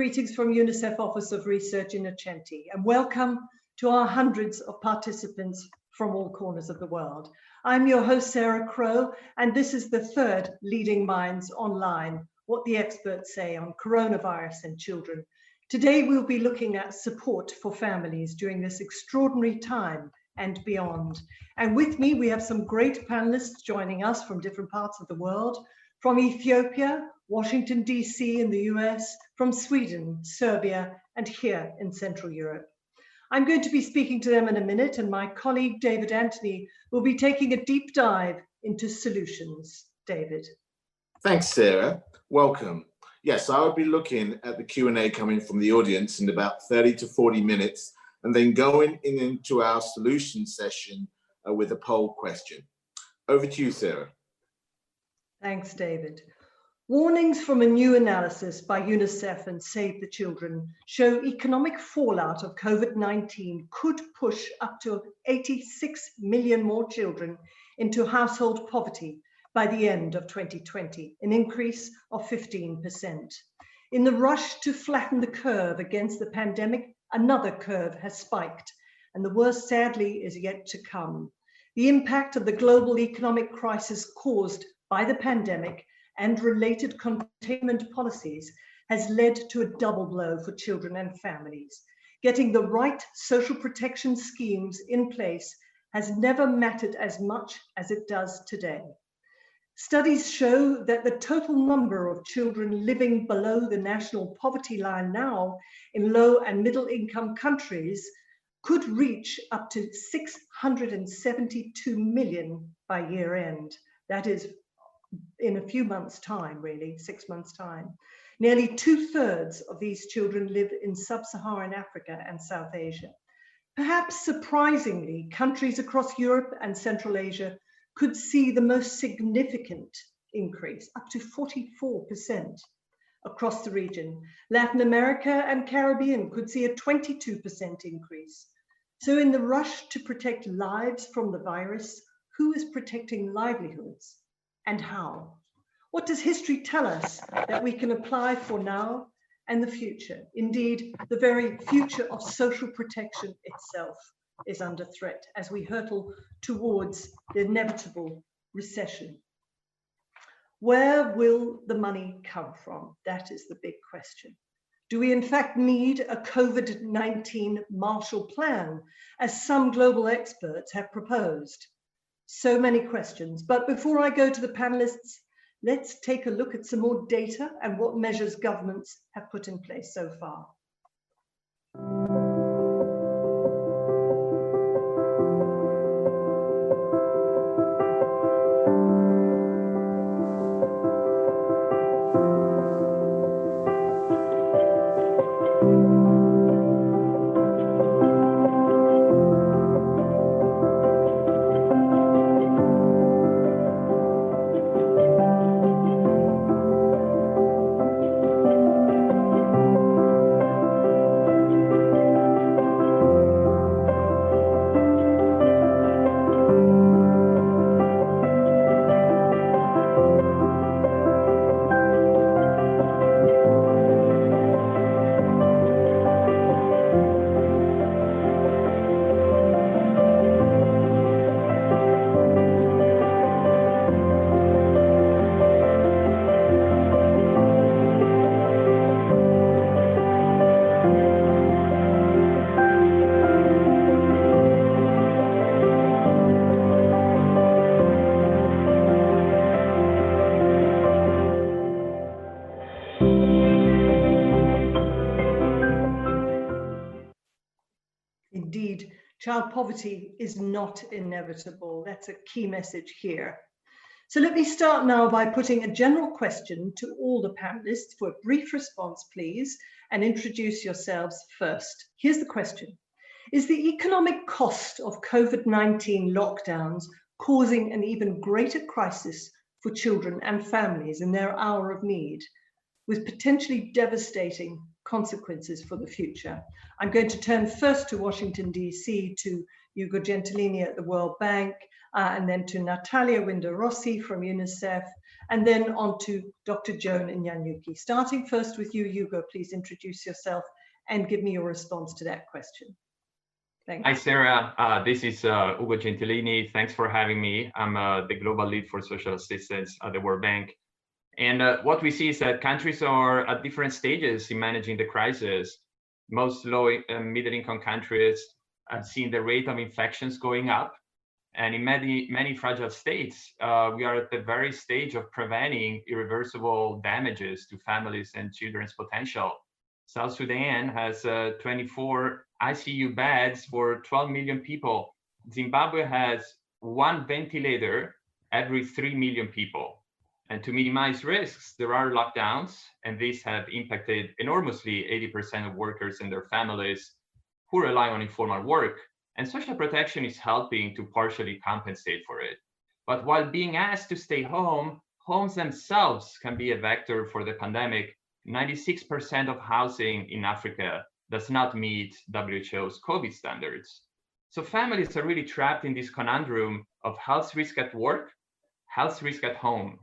greetings from UNICEF Office of Research Innocenti and welcome to our hundreds of participants from all corners of the world. I'm your host, Sarah Crowe, and this is the third Leading Minds Online, What the Experts Say on Coronavirus and Children. Today, we'll be looking at support for families during this extraordinary time and beyond. And with me, we have some great panelists joining us from different parts of the world, from Ethiopia, Washington, DC in the US, from Sweden, Serbia, and here in Central Europe. I'm going to be speaking to them in a minute, and my colleague David Anthony will be taking a deep dive into solutions. David. Thanks, Sarah. Welcome. Yes, I will be looking at the Q&A coming from the audience in about 30 to 40 minutes, and then going in into our solution session uh, with a poll question. Over to you, Sarah. Thanks, David. Warnings from a new analysis by UNICEF and Save the Children show economic fallout of COVID-19 could push up to 86 million more children into household poverty by the end of 2020, an increase of 15%. In the rush to flatten the curve against the pandemic, another curve has spiked, and the worst sadly is yet to come. The impact of the global economic crisis caused by the pandemic and related containment policies has led to a double blow for children and families. Getting the right social protection schemes in place has never mattered as much as it does today. Studies show that the total number of children living below the national poverty line now in low and middle income countries could reach up to 672 million by year end. That is in a few months' time, really, six months' time. Nearly two thirds of these children live in sub Saharan Africa and South Asia. Perhaps surprisingly, countries across Europe and Central Asia could see the most significant increase, up to 44% across the region. Latin America and Caribbean could see a 22% increase. So, in the rush to protect lives from the virus, who is protecting livelihoods? And how? What does history tell us that we can apply for now and the future? Indeed, the very future of social protection itself is under threat as we hurtle towards the inevitable recession. Where will the money come from? That is the big question. Do we in fact need a COVID-19 Marshall Plan, as some global experts have proposed? So many questions. But before I go to the panelists, let's take a look at some more data and what measures governments have put in place so far. Child poverty is not inevitable. That's a key message here. So let me start now by putting a general question to all the panelists for a brief response, please, and introduce yourselves first. Here's the question. Is the economic cost of COVID-19 lockdowns causing an even greater crisis for children and families in their hour of need, with potentially devastating consequences for the future. I'm going to turn first to Washington, D.C., to Ugo Gentilini at the World Bank, uh, and then to Natalia Winder-Rossi from UNICEF, and then on to Dr. Joan Nyanyuki. Starting first with you, Hugo, please introduce yourself and give me your response to that question. Thank Hi, Sarah. Uh, this is uh, Ugo Gentilini. Thanks for having me. I'm uh, the Global Lead for Social Assistance at the World Bank. And uh, what we see is that countries are at different stages in managing the crisis. Most low and middle income countries have seen the rate of infections going up. And in many, many fragile states, uh, we are at the very stage of preventing irreversible damages to families and children's potential. South Sudan has uh, 24 ICU beds for 12 million people. Zimbabwe has one ventilator every 3 million people. And to minimize risks, there are lockdowns, and these have impacted enormously 80% of workers and their families who rely on informal work. And social protection is helping to partially compensate for it. But while being asked to stay home, homes themselves can be a vector for the pandemic. 96% of housing in Africa does not meet WHO's COVID standards. So families are really trapped in this conundrum of health risk at work, health risk at home.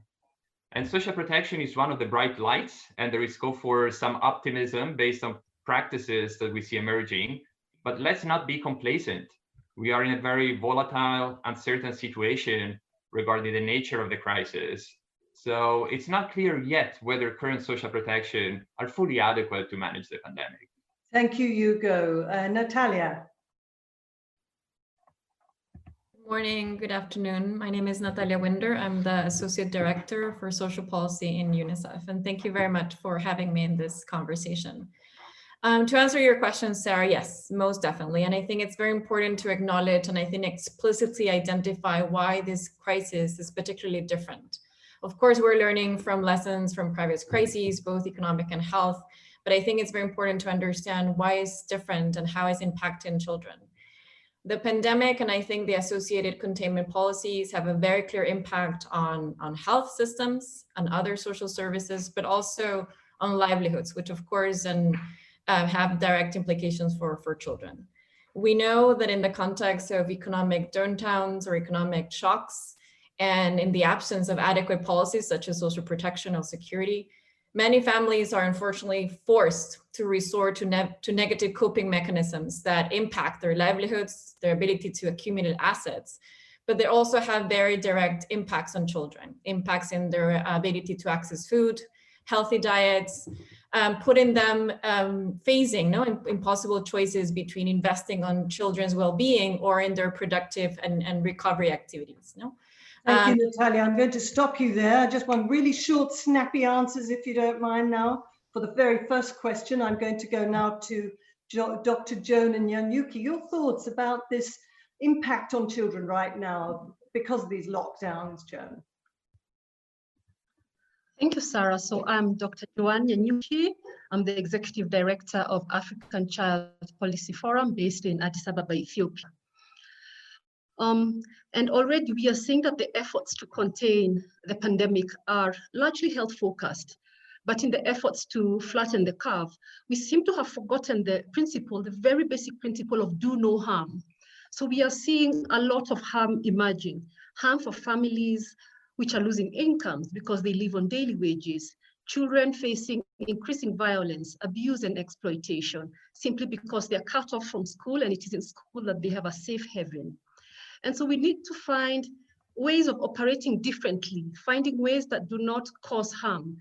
And social protection is one of the bright lights, and there is scope for some optimism based on practices that we see emerging. But let's not be complacent. We are in a very volatile, uncertain situation regarding the nature of the crisis. So it's not clear yet whether current social protection are fully adequate to manage the pandemic. Thank you, Hugo. Uh, Natalia. Good morning, good afternoon. My name is Natalia Winder. I'm the Associate Director for Social Policy in UNICEF. And thank you very much for having me in this conversation. Um, to answer your question, Sarah, yes, most definitely. And I think it's very important to acknowledge and I think explicitly identify why this crisis is particularly different. Of course, we're learning from lessons from previous crises, both economic and health, but I think it's very important to understand why it's different and how it's impacting children. The pandemic and I think the associated containment policies have a very clear impact on, on health systems and other social services, but also on livelihoods, which of course and uh, have direct implications for, for children. We know that in the context of economic downtowns or economic shocks, and in the absence of adequate policies such as social protection or security, Many families are unfortunately forced to resort to, ne to negative coping mechanisms that impact their livelihoods, their ability to accumulate assets, but they also have very direct impacts on children, impacts in their ability to access food, healthy diets, um, putting them um, facing no impossible choices between investing on children's well-being or in their productive and, and recovery activities. No? Thank um, you, Natalia. I'm going to stop you there. I just want really short, snappy answers, if you don't mind now. For the very first question, I'm going to go now to jo Dr. Joan Nyanyuki. Your thoughts about this impact on children right now because of these lockdowns, Joan? Thank you, Sarah. So I'm Dr. Joan Nyanyuki. I'm the Executive Director of African Child Policy Forum based in Addis Ababa, Ethiopia. Um, and already we are seeing that the efforts to contain the pandemic are largely health focused. But in the efforts to flatten the curve, we seem to have forgotten the principle, the very basic principle of do no harm. So we are seeing a lot of harm emerging, harm for families which are losing incomes because they live on daily wages, children facing increasing violence, abuse and exploitation, simply because they're cut off from school and it is in school that they have a safe haven. And so we need to find ways of operating differently, finding ways that do not cause harm,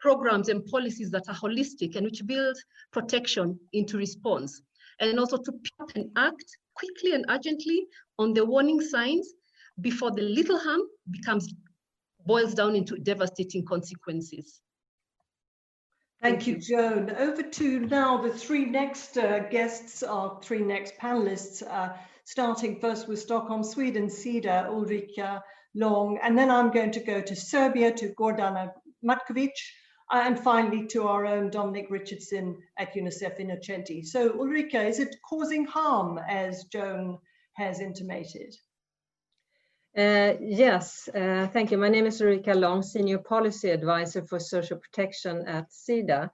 programs and policies that are holistic and which build protection into response, and also to pick up and act quickly and urgently on the warning signs before the little harm becomes boils down into devastating consequences. Thank you, Joan. Over to now the three next uh, guests, our three next panelists. Uh, starting first with Stockholm, Sweden, Sida, Ulrika Long, and then I'm going to go to Serbia, to Gordana Matkovic, uh, and finally to our own Dominic Richardson at UNICEF Innocenti. So Ulrika, is it causing harm as Joan has intimated? Uh, yes, uh, thank you. My name is Ulrika Long, Senior Policy Advisor for Social Protection at SIDA.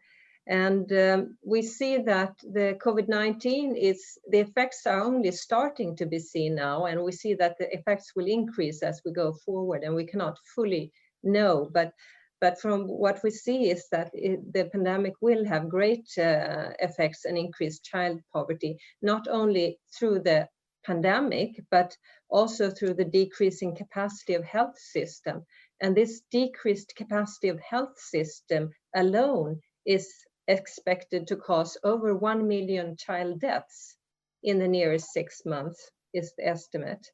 And um, we see that the COVID-19 is, the effects are only starting to be seen now, and we see that the effects will increase as we go forward, and we cannot fully know. But, but from what we see is that it, the pandemic will have great uh, effects and increased child poverty, not only through the pandemic, but also through the decreasing capacity of health system. And this decreased capacity of health system alone is expected to cause over 1 million child deaths in the nearest six months is the estimate.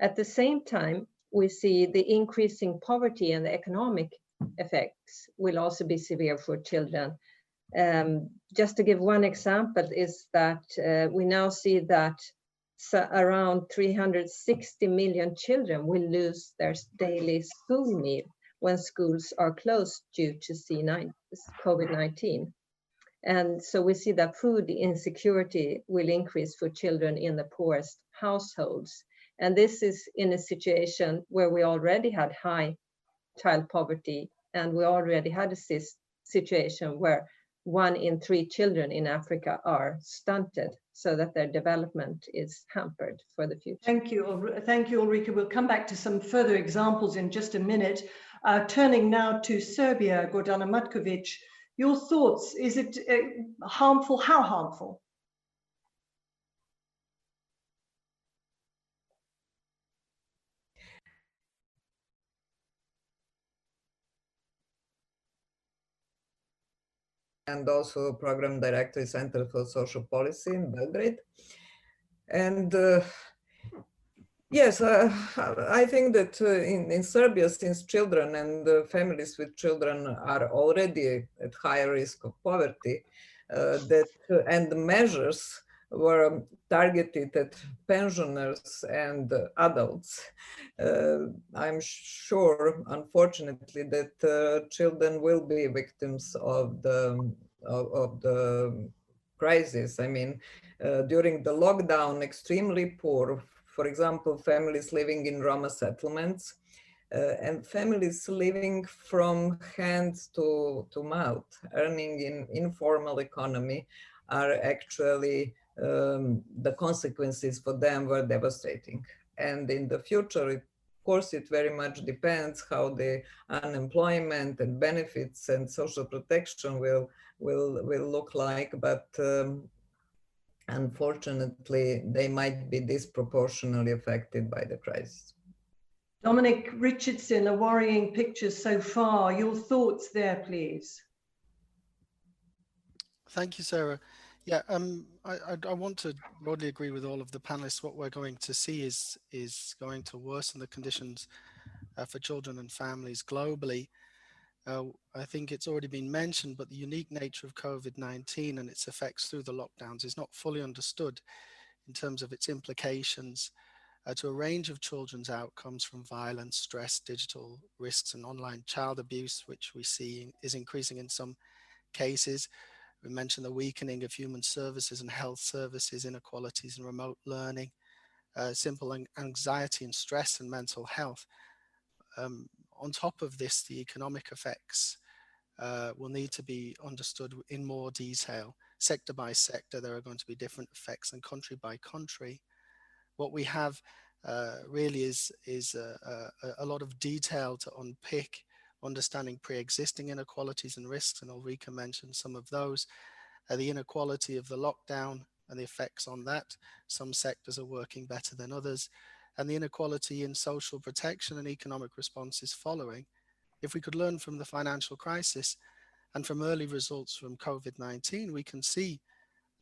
At the same time, we see the increasing poverty and the economic effects will also be severe for children. Um, just to give one example is that uh, we now see that so around 360 million children will lose their daily school meal when schools are closed due to COVID-19. And so we see that food insecurity will increase for children in the poorest households. And this is in a situation where we already had high child poverty and we already had a situation where one in three children in Africa are stunted so that their development is hampered for the future. Thank you. Thank you, Ulrika. We'll come back to some further examples in just a minute. Uh, turning now to Serbia, Gordana Matkovic, your thoughts, is it uh, harmful? How harmful? and also program director Center for Social Policy in Belgrade. And uh, yes, uh, I think that uh, in, in Serbia, since children and families with children are already at higher risk of poverty, uh, that uh, and the measures were targeted at pensioners and adults. Uh, I'm sure, unfortunately, that uh, children will be victims of the of, of the crisis. I mean, uh, during the lockdown, extremely poor, for example, families living in Roma settlements, uh, and families living from hand to, to mouth, earning in informal economy, are actually um, the consequences for them were devastating. And in the future, it, of course, it very much depends how the unemployment and benefits and social protection will will will look like. But um, unfortunately, they might be disproportionately affected by the crisis. Dominic Richardson, a worrying picture so far. Your thoughts there, please. Thank you, Sarah. Yeah, um, I, I, I, want to broadly agree with all of the panelists. What we're going to see is is going to worsen the conditions uh, for children and families globally. Uh, I think it's already been mentioned, but the unique nature of COVID-19 and its effects through the lockdowns is not fully understood in terms of its implications uh, to a range of children's outcomes from violence, stress, digital risks, and online child abuse, which we see is increasing in some cases. We mentioned the weakening of human services and health services, inequalities and remote learning, uh, simple anxiety and stress and mental health. Um, on top of this, the economic effects uh, will need to be understood in more detail. Sector by sector, there are going to be different effects and country by country. What we have uh, really is, is a, a, a, lot of detail to unpick understanding pre-existing inequalities and risks, and Ulrika mentioned some of those. Uh, the inequality of the lockdown and the effects on that. Some sectors are working better than others. And the inequality in social protection and economic responses following. If we could learn from the financial crisis and from early results from COVID-19, we can see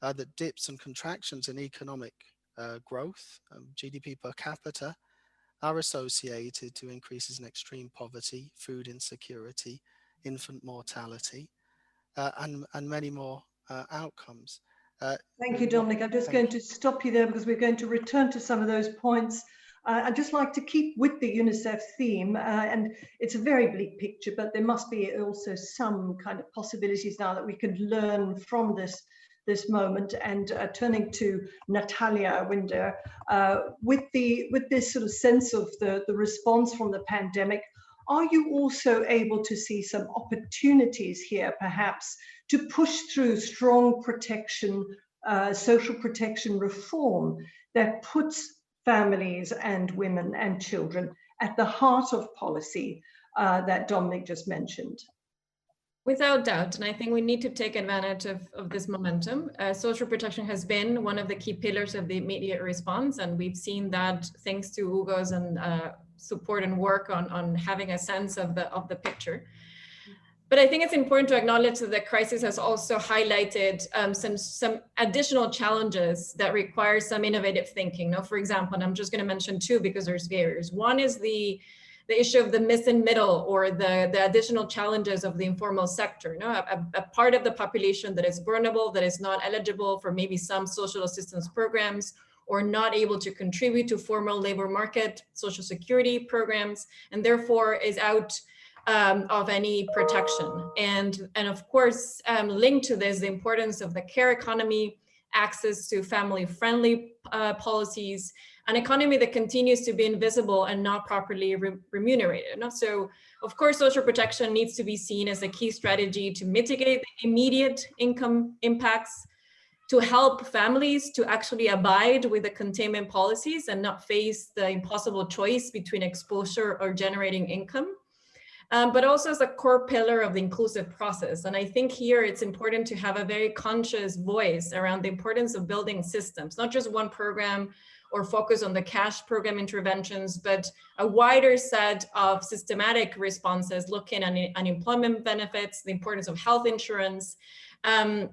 uh, that dips and contractions in economic uh, growth, um, GDP per capita, are associated to increases in extreme poverty, food insecurity, infant mortality, uh, and, and many more uh, outcomes. Thank you, Dominic. I'm just going to stop you there because we're going to return to some of those points. Uh, I'd just like to keep with the UNICEF theme, uh, and it's a very bleak picture, but there must be also some kind of possibilities now that we can learn from this this moment and uh, turning to Natalia Winder, uh, with the with this sort of sense of the, the response from the pandemic, are you also able to see some opportunities here perhaps to push through strong protection, uh, social protection reform that puts families and women and children at the heart of policy uh, that Dominic just mentioned. Without doubt, and I think we need to take advantage of, of this momentum. Uh, social protection has been one of the key pillars of the immediate response, and we've seen that thanks to Hugo's and uh, support and work on, on having a sense of the, of the picture. But I think it's important to acknowledge that the crisis has also highlighted um, some, some additional challenges that require some innovative thinking. Now, for example, and I'm just going to mention two because there's various. One is the the issue of the missing middle or the, the additional challenges of the informal sector. You know, a, a part of the population that is vulnerable, that is not eligible for maybe some social assistance programs or not able to contribute to formal labor market, social security programs, and therefore is out um, of any protection. And, and of course, um, linked to this, the importance of the care economy, access to family-friendly uh, policies, an economy that continues to be invisible and not properly re remunerated. So of course, social protection needs to be seen as a key strategy to mitigate the immediate income impacts, to help families to actually abide with the containment policies and not face the impossible choice between exposure or generating income. Um, but also as a core pillar of the inclusive process. And I think here it's important to have a very conscious voice around the importance of building systems, not just one program or focus on the cash program interventions, but a wider set of systematic responses looking at unemployment benefits, the importance of health insurance, um,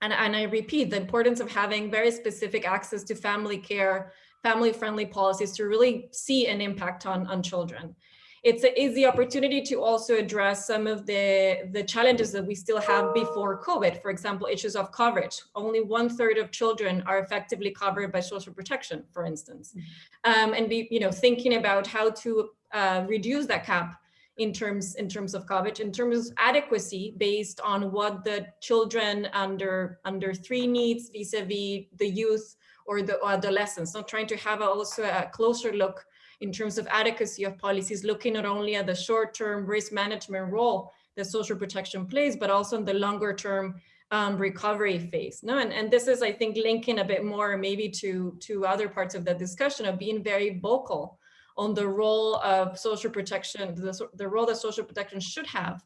and, and I repeat, the importance of having very specific access to family care, family-friendly policies to really see an impact on, on children it's, a, it's the opportunity to also address some of the, the challenges that we still have before COVID. For example, issues of coverage. Only one third of children are effectively covered by social protection, for instance. Mm-hmm. Um, and be, you know, thinking about how to uh, reduce that cap in terms in terms of coverage, in terms of adequacy based on what the children under under three needs vis-a-vis -vis the youth or the adolescents, not trying to have a, also a closer look in terms of adequacy of policies, looking not only at the short-term risk management role that social protection plays, but also in the longer term um, recovery phase. No, and, and this is, I think, linking a bit more maybe to, to other parts of the discussion of being very vocal on the role of social protection, the, the role that social protection should have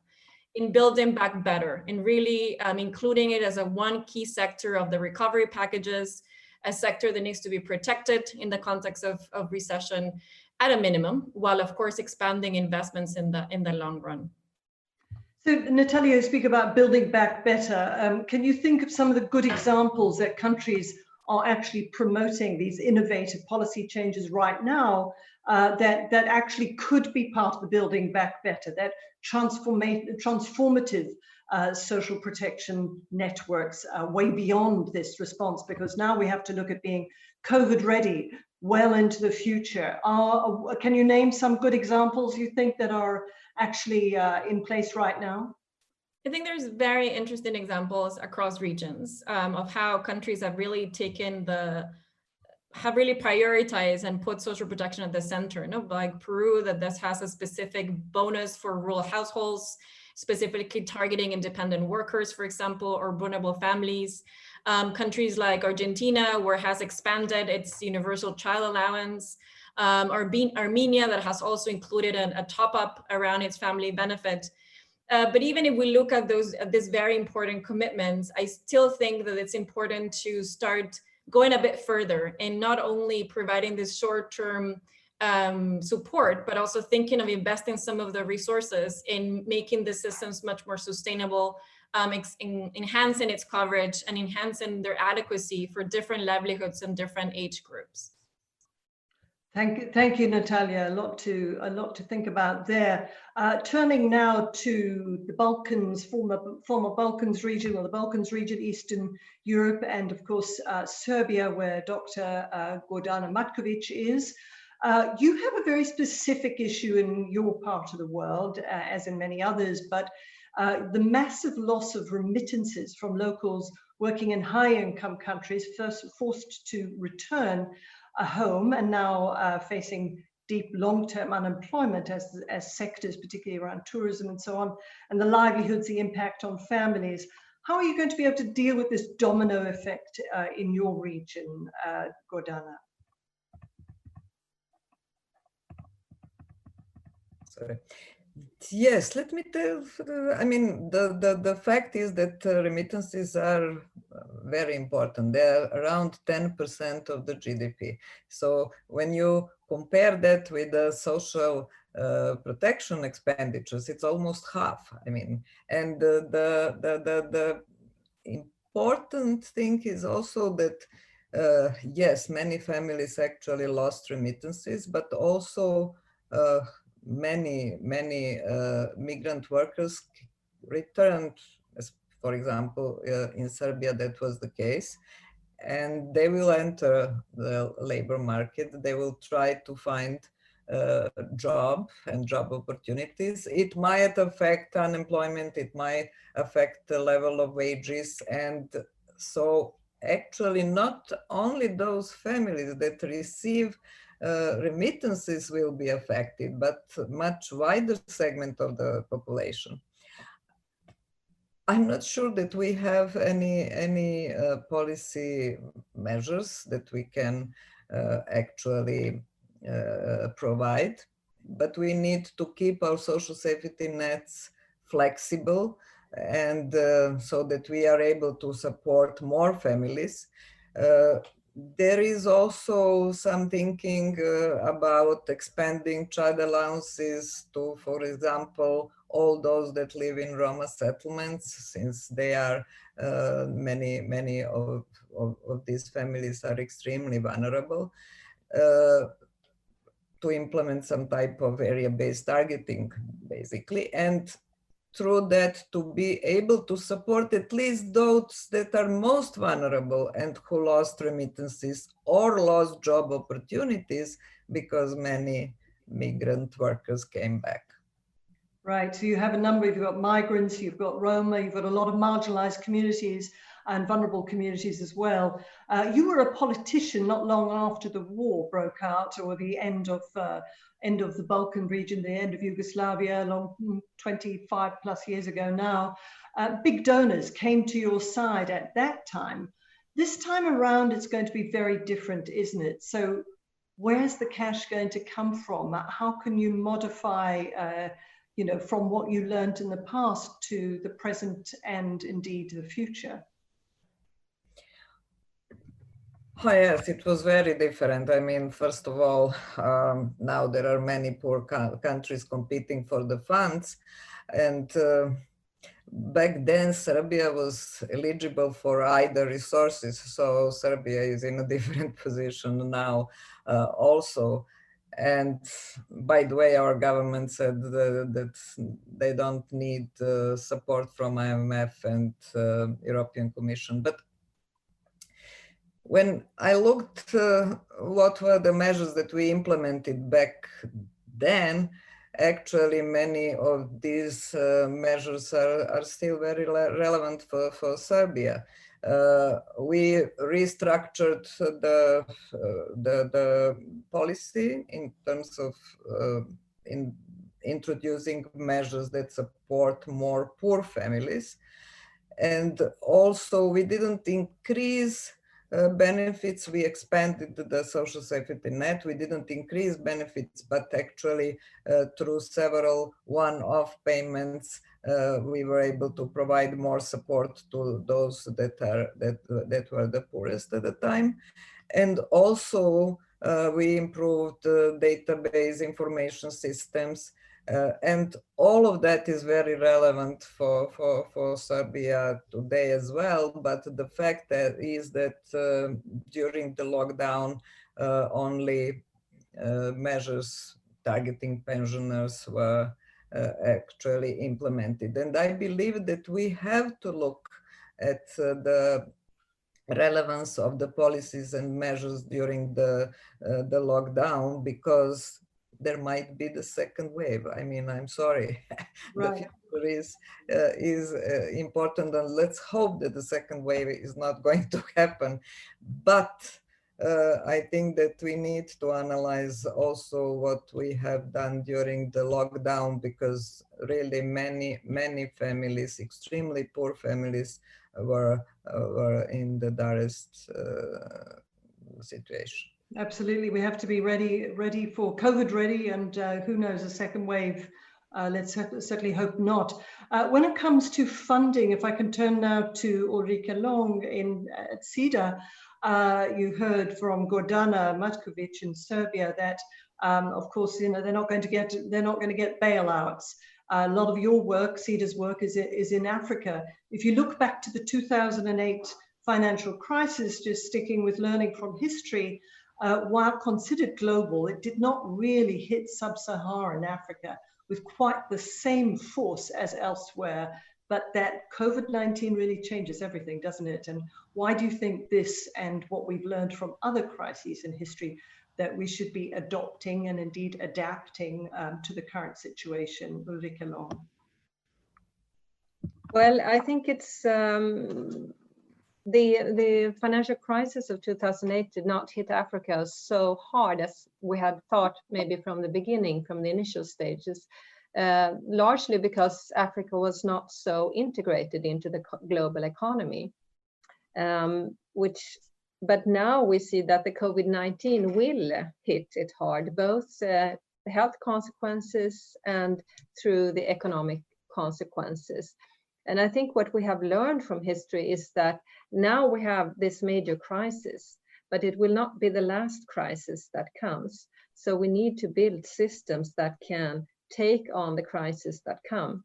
in building back better, in really um, including it as a one key sector of the recovery packages, a sector that needs to be protected in the context of, of recession, at a minimum, while of course expanding investments in the in the long run. So Natalia, you speak about building back better. Um, can you think of some of the good examples that countries are actually promoting these innovative policy changes right now uh, that, that actually could be part of the building back better, that transformative uh, social protection networks uh, way beyond this response, because now we have to look at being COVID ready, well into the future. Uh, can you name some good examples you think that are actually uh, in place right now? I think there's very interesting examples across regions um, of how countries have really taken the have really prioritized and put social protection at the center. You know, like Peru, that this has a specific bonus for rural households, specifically targeting independent workers, for example, or vulnerable families. Um, countries like Argentina, where has expanded its universal child allowance, um, Armenia that has also included an, a top up around its family benefit. Uh, but even if we look at those at very important commitments, I still think that it's important to start going a bit further and not only providing this short-term um, support, but also thinking of investing some of the resources in making the systems much more sustainable, um, in, enhancing its coverage and enhancing their adequacy for different livelihoods and different age groups. Thank you, thank you, Natalia. A lot to a lot to think about there. Uh, turning now to the Balkans, former former Balkans region, or the Balkans region, Eastern Europe, and of course uh, Serbia, where Dr. Uh, Gordana Matkovic is. Uh, you have a very specific issue in your part of the world, uh, as in many others, but uh, the massive loss of remittances from locals working in high income countries, first forced to return a home and now uh, facing deep long-term unemployment as, as sectors, particularly around tourism and so on, and the livelihoods, the impact on families. How are you going to be able to deal with this domino effect uh, in your region, uh, Gordana? Sorry. Yes, let me tell. I mean, the, the, the fact is that uh, remittances are uh, very important. They're around 10% of the GDP. So when you compare that with the social uh, protection expenditures, it's almost half. I mean, and the, the, the, the, the important thing is also that, uh, yes, many families actually lost remittances, but also uh, many, many uh, migrant workers returned, for example, uh, in Serbia, that was the case. And they will enter the labor market. They will try to find uh, job and job opportunities. It might affect unemployment. It might affect the level of wages. And so actually not only those families that receive uh, remittances will be affected, but much wider segment of the population. I'm not sure that we have any any uh, policy measures that we can uh, actually uh, provide, but we need to keep our social safety nets flexible and uh, so that we are able to support more families. There is also some thinking uh, about expanding child allowances to, for example, all those that live in Roma settlements, since they are uh, many, many of, of, of, these families are extremely vulnerable, uh, to implement some type of area-based targeting, basically. And through that to be able to support at least those that are most vulnerable and who lost remittances or lost job opportunities because many migrant workers came back. Right, so you have a number, you've got migrants, you've got Roma, you've got a lot of marginalized communities and vulnerable communities as well. Uh, you were a politician not long after the war broke out or the end of uh, end of the Balkan region, the end of Yugoslavia, long mm, 25 plus years ago now, uh, big donors came to your side at that time. This time around, it's going to be very different, isn't it? So, where's the cash going to come from? How can you modify, uh, you know, from what you learned in the past to the present and indeed the future? Oh, yes, it was very different. I mean, first of all, um, now there are many poor countries competing for the funds. And uh, back then, Serbia was eligible for either resources. So Serbia is in a different position now uh, also. And by the way, our government said that, that they don't need uh, support from IMF and uh, European Commission. But when I looked uh, what were the measures that we implemented back then, actually many of these uh, measures are, are still very relevant for, for Serbia. Uh, we restructured the, uh, the, the, policy in terms of uh, in introducing measures that support more poor families. And also we didn't increase uh, benefits, we expanded the social safety net. We didn't increase benefits, but actually uh, through several one-off payments, uh, we were able to provide more support to those that are that that were the poorest at the time, and also uh, we improved database information systems uh, and all of that is very relevant for, for, for Serbia today as well. But the fact that is that uh, during the lockdown, uh, only uh, measures targeting pensioners were uh, actually implemented. And I believe that we have to look at uh, the relevance of the policies and measures during the, the lockdown because there might be the second wave. I mean, I'm sorry. Right. the future is uh, is uh, important, and let's hope that the second wave is not going to happen. But uh, I think that we need to analyze also what we have done during the lockdown because really many, many families, extremely poor families were, uh, were in the direst uh, situation. Absolutely, we have to be ready, ready for COVID ready, and uh, who knows, a second wave. Uh, let's certainly hope not. Uh, when it comes to funding, if I can turn now to Ulrika Long in at SIDA, uh, you heard from Gordana Matkovic in Serbia that, um, of course, you know they're not going to get they're not going to get bailouts. Uh, a lot of your work, SIDA's work, is is in Africa. If you look back to the 2008 financial crisis, just sticking with learning from history, uh, while considered global, it did not really hit sub-Saharan Africa with quite the same force as elsewhere. But that COVID-19 really changes everything, doesn't it? And why do you think this and what we've learned from other crises in history that we should be adopting and indeed adapting um, to the current situation, Ulrike Long? Well, I think it's um, the the financial crisis of 2008 did not hit Africa so hard as we had thought maybe from the beginning, from the initial stages, uh, largely because Africa was not so integrated into the global economy. Um, which, but now we see that the COVID-19 will hit it hard, both uh, the health consequences and through the economic consequences. And I think what we have learned from history is that now we have this major crisis, but it will not be the last crisis that comes. So we need to build systems that can take on the crisis that come.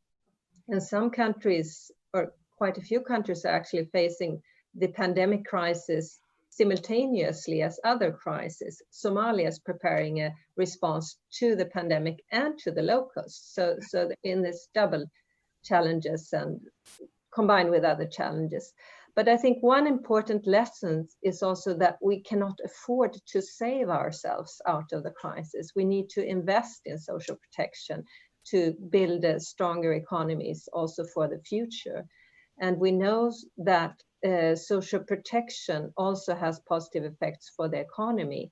And some countries, or quite a few countries, are actually facing the pandemic crisis simultaneously as other crises. Somalia is preparing a response to the pandemic and to the locusts. So, so in this double challenges and combined with other challenges. But I think one important lesson is also that we cannot afford to save ourselves out of the crisis. We need to invest in social protection to build stronger economies also for the future. And we know that uh, social protection also has positive effects for the economy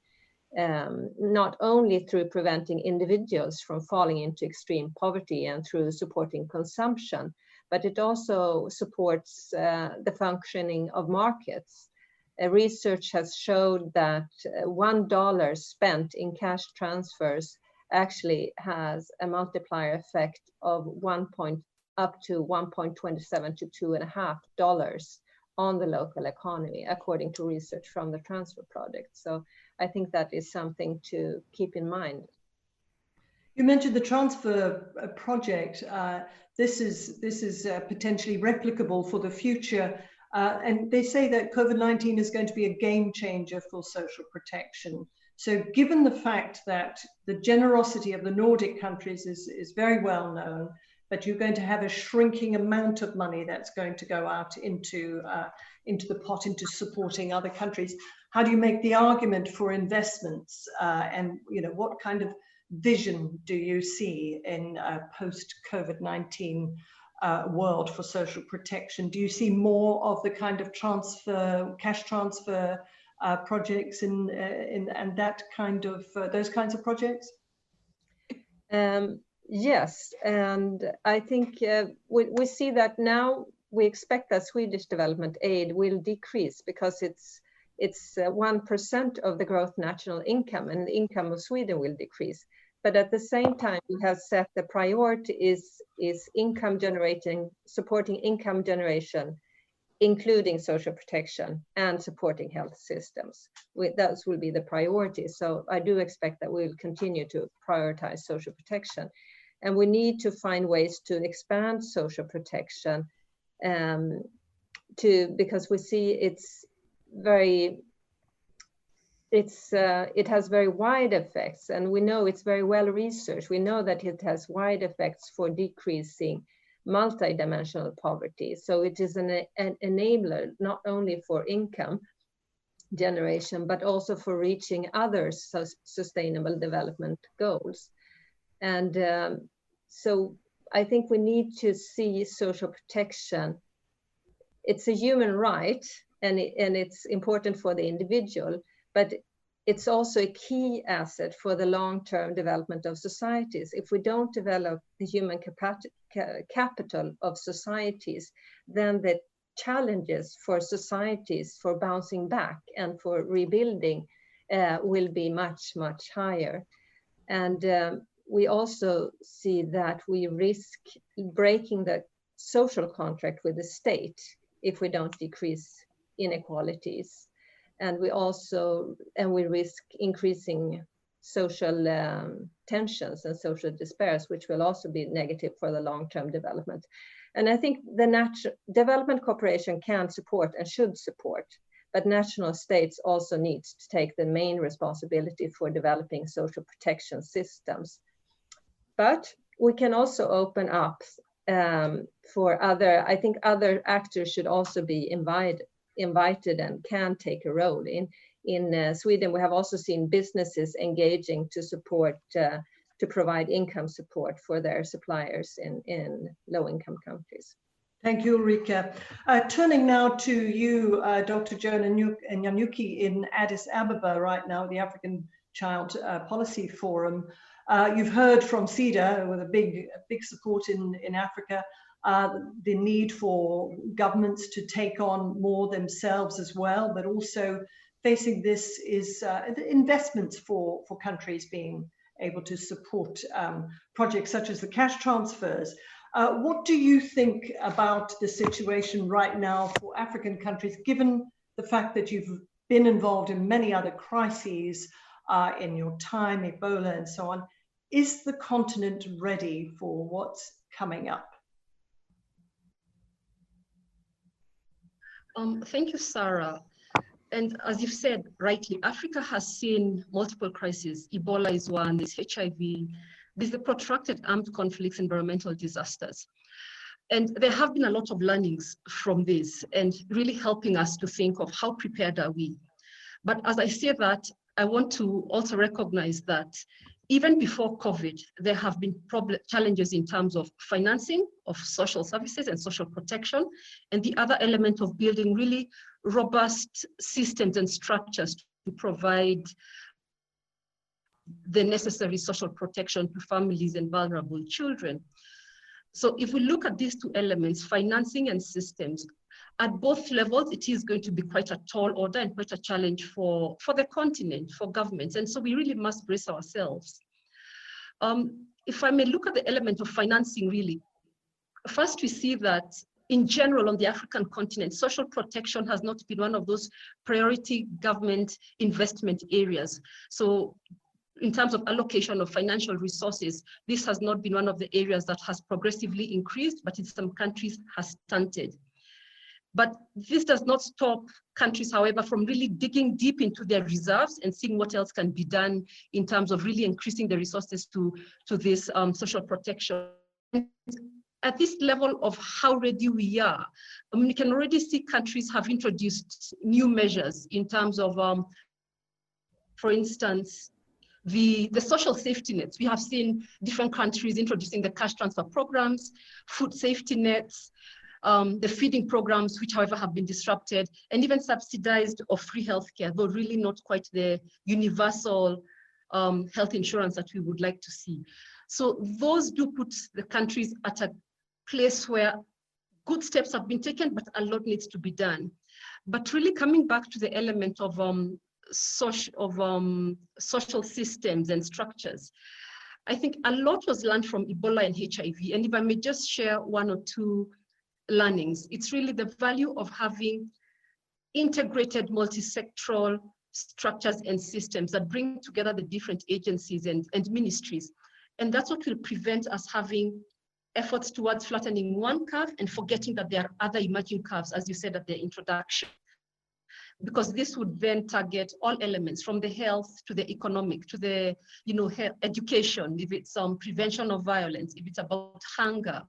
um, not only through preventing individuals from falling into extreme poverty and through supporting consumption, but it also supports uh, the functioning of markets. Uh, research has showed that uh, one dollar spent in cash transfers actually has a multiplier effect of one point up to 1.27 to two and a half dollars on the local economy, according to research from the Transfer Project. So I think that is something to keep in mind. You mentioned the transfer uh, project. Uh, this is this is uh, potentially replicable for the future, uh, and they say that COVID nineteen is going to be a game changer for social protection. So, given the fact that the generosity of the Nordic countries is is very well known, you're going to have a shrinking amount of money that's going to go out into uh, into the pot into supporting other countries how do you make the argument for investments uh, and you know what kind of vision do you see in a post COVID-19 uh, world for social protection? Do you see more of the kind of transfer, cash transfer uh, projects in, uh, in and that kind of uh, those kinds of projects? Um, yes, and I think uh, we, we see that now we expect that Swedish development aid will decrease because it's it's 1% uh, of the gross national income and the income of Sweden will decrease. But at the same time, we have set the priority is, is income generating, supporting income generation, including social protection and supporting health systems. We, those will be the priorities. So I do expect that we'll continue to prioritize social protection. And we need to find ways to expand social protection um, to because we see it's very it's uh, it has very wide effects. And we know it's very well researched. We know that it has wide effects for decreasing multidimensional poverty. So it is an, an enabler not only for income generation but also for reaching other sustainable development goals and um, so i think we need to see social protection it's a human right and, it, and it's important for the individual, but it's also a key asset for the long-term development of societies. If we don't develop the human capital of societies, then the challenges for societies for bouncing back and for rebuilding uh, will be much, much higher. And um, we also see that we risk breaking the social contract with the state if we don't decrease inequalities and we also and we risk increasing social um, tensions and social despairs, which will also be negative for the long-term development. And I think the natural development cooperation can support and should support, but national states also need to take the main responsibility for developing social protection systems. But we can also open up um, for other, I think other actors should also be invited, invited and can take a role. In, in uh, Sweden, we have also seen businesses engaging to support, uh, to provide income support for their suppliers in, in low income countries. Thank you, Ulrika. Uh, turning now to you, uh, Dr. Joanna Nyanyuki in Addis Ababa right now, the African Child uh, Policy Forum. Uh, you've heard from Sida with a big, big support in, in Africa uh, the need for governments to take on more themselves as well, but also facing this is uh, investments for, for countries being able to support um, projects such as the cash transfers. Uh, what do you think about the situation right now for African countries, given the fact that you've been involved in many other crises uh, in your time, Ebola and so on? Is the continent ready for what's coming up? Um, thank you, Sarah. And as you've said rightly, Africa has seen multiple crises. Ebola is one, there's HIV, there's the protracted armed conflicts, environmental disasters. And there have been a lot of learnings from this and really helping us to think of how prepared are we. But as I say that, I want to also recognize that even before COVID, there have been problem, challenges in terms of financing of social services and social protection, and the other element of building really robust systems and structures to provide the necessary social protection to families and vulnerable children. So if we look at these two elements, financing and systems, at both levels, it is going to be quite a tall order and quite a challenge for, for the continent, for governments. And so we really must brace ourselves. Um, if I may look at the element of financing really, first we see that in general on the African continent, social protection has not been one of those priority government investment areas. So in terms of allocation of financial resources, this has not been one of the areas that has progressively increased, but in some countries has stunted. But this does not stop countries, however, from really digging deep into their reserves and seeing what else can be done in terms of really increasing the resources to, to this um, social protection. At this level of how ready we are, I mean, we can already see countries have introduced new measures in terms of, um, for instance, the, the social safety nets. We have seen different countries introducing the cash transfer programs, food safety nets, um, the feeding programs, which however have been disrupted, and even subsidized or free healthcare, though really not quite the universal um, health insurance that we would like to see. So those do put the countries at a place where good steps have been taken, but a lot needs to be done. But really coming back to the element of, um, social, of um, social systems and structures, I think a lot was learned from Ebola and HIV. And if I may just share one or two learnings. It's really the value of having integrated multi-sectoral structures and systems that bring together the different agencies and, and ministries. And that's what will prevent us having efforts towards flattening one curve and forgetting that there are other emerging curves, as you said at the introduction. Because this would then target all elements from the health to the economic to the you know education, if it's um, prevention of violence, if it's about hunger,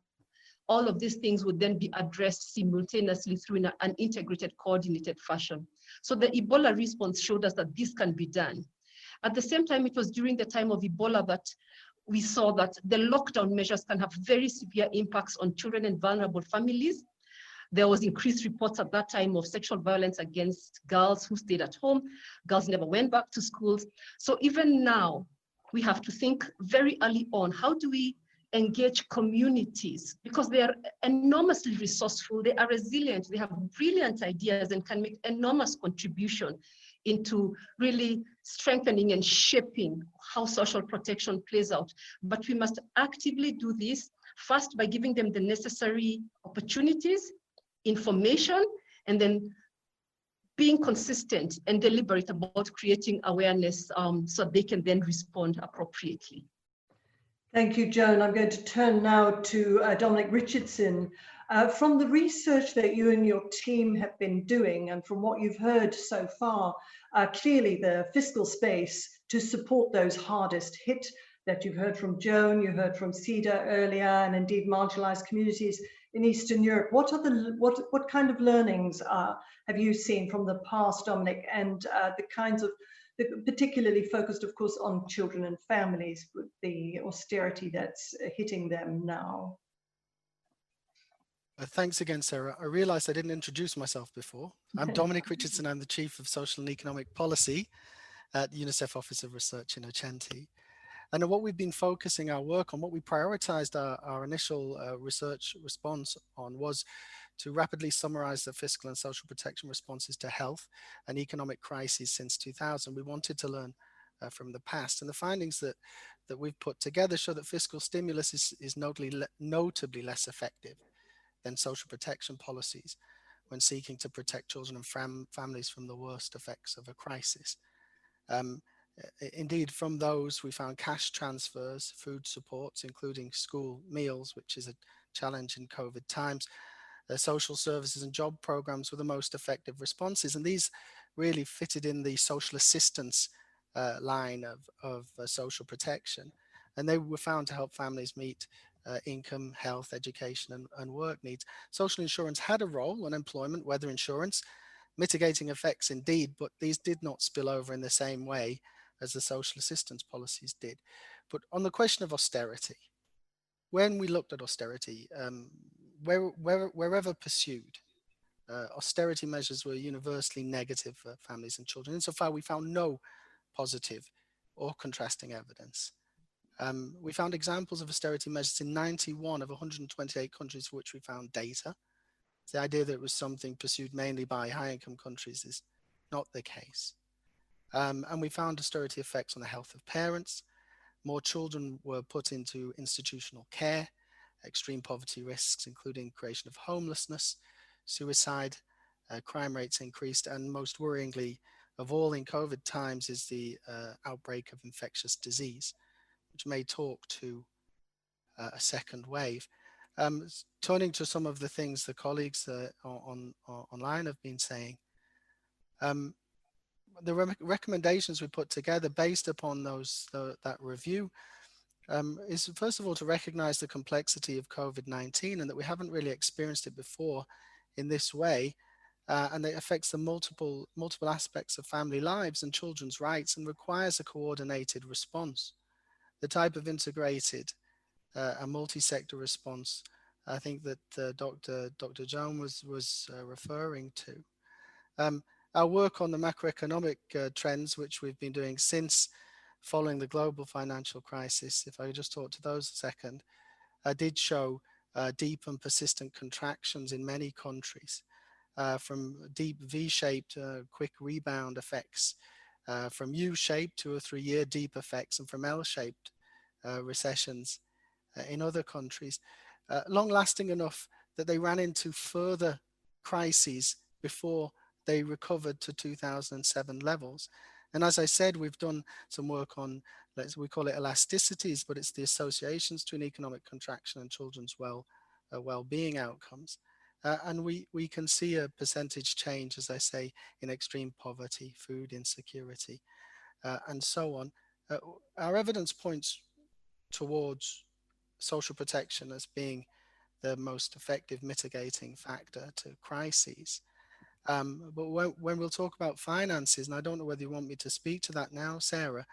all of these things would then be addressed simultaneously through an integrated, coordinated fashion. So the Ebola response showed us that this can be done. At the same time, it was during the time of Ebola that we saw that the lockdown measures can have very severe impacts on children and vulnerable families. There was increased reports at that time of sexual violence against girls who stayed at home. Girls never went back to schools. So even now, we have to think very early on, how do we engage communities because they are enormously resourceful, they are resilient, they have brilliant ideas and can make enormous contribution into really strengthening and shaping how social protection plays out. But we must actively do this first by giving them the necessary opportunities, information, and then being consistent and deliberate about creating awareness um, so they can then respond appropriately. Thank you, Joan. I'm going to turn now to uh, Dominic Richardson. Uh, from the research that you and your team have been doing and from what you've heard so far, uh, clearly the fiscal space to support those hardest hit that you've heard from Joan, you heard from Sida earlier, and indeed marginalized communities in Eastern Europe. What are the what what kind of learnings uh, have you seen from the past, Dominic, and uh, the kinds of particularly focused, of course, on children and families with the austerity that's hitting them now. Uh, thanks again, Sarah. I realized I didn't introduce myself before. I'm Dominic Richardson. I'm the Chief of Social and Economic Policy at UNICEF Office of Research Innocenti. And what we've been focusing our work on, what we prioritized our, our initial uh, research response on was to rapidly summarize the fiscal and social protection responses to health and economic crises since 2000. We wanted to learn uh, from the past and the findings that, that we've put together show that fiscal stimulus is, is notably, notably less effective than social protection policies when seeking to protect children and fam families from the worst effects of a crisis. Um, indeed, from those, we found cash transfers, food supports, including school meals, which is a challenge in COVID times, uh, social services and job programs were the most effective responses. And these really fitted in the social assistance uh, line of, of uh, social protection. And they were found to help families meet uh, income, health, education, and, and work needs. Social insurance had a role on employment, weather insurance, mitigating effects indeed, but these did not spill over in the same way as the social assistance policies did. But on the question of austerity, when we looked at austerity, um, where, where, wherever pursued, uh, austerity measures were universally negative for families and children. Insofar, we found no positive or contrasting evidence. Um, we found examples of austerity measures in 91 of 128 countries for which we found data. The idea that it was something pursued mainly by high income countries is not the case. Um, and we found austerity effects on the health of parents. More children were put into institutional care extreme poverty risks, including creation of homelessness, suicide, uh, crime rates increased, and most worryingly of all in COVID times is the uh, outbreak of infectious disease, which may talk to uh, a second wave. Um, turning to some of the things the colleagues uh, on, on, online have been saying, um, the re recommendations we put together based upon those the, that review um, is first of all to recognize the complexity of COVID-19 and that we haven't really experienced it before in this way. Uh, and it affects the multiple, multiple aspects of family lives and children's rights and requires a coordinated response. The type of integrated uh, a multi-sector response I think that uh, Dr. Dr. Joan was, was uh, referring to. Um, our work on the macroeconomic uh, trends, which we've been doing since following the global financial crisis, if I just talk to those a second, uh, did show uh, deep and persistent contractions in many countries, uh, from deep V-shaped uh, quick rebound effects, uh, from U-shaped two or three year deep effects, and from L-shaped uh, recessions in other countries, long lasting enough that they ran into further crises before they recovered to 2007 levels. And as I said, we've done some work on, let's, we call it elasticities, but it's the associations between economic contraction and children's well, uh, well-being outcomes. Uh, and we, we can see a percentage change, as I say, in extreme poverty, food insecurity, uh, and so on. Uh, our evidence points towards social protection as being the most effective mitigating factor to crises. Um, but when, when, we'll talk about finances, and I don't know whether you want me to speak to that now, Sarah,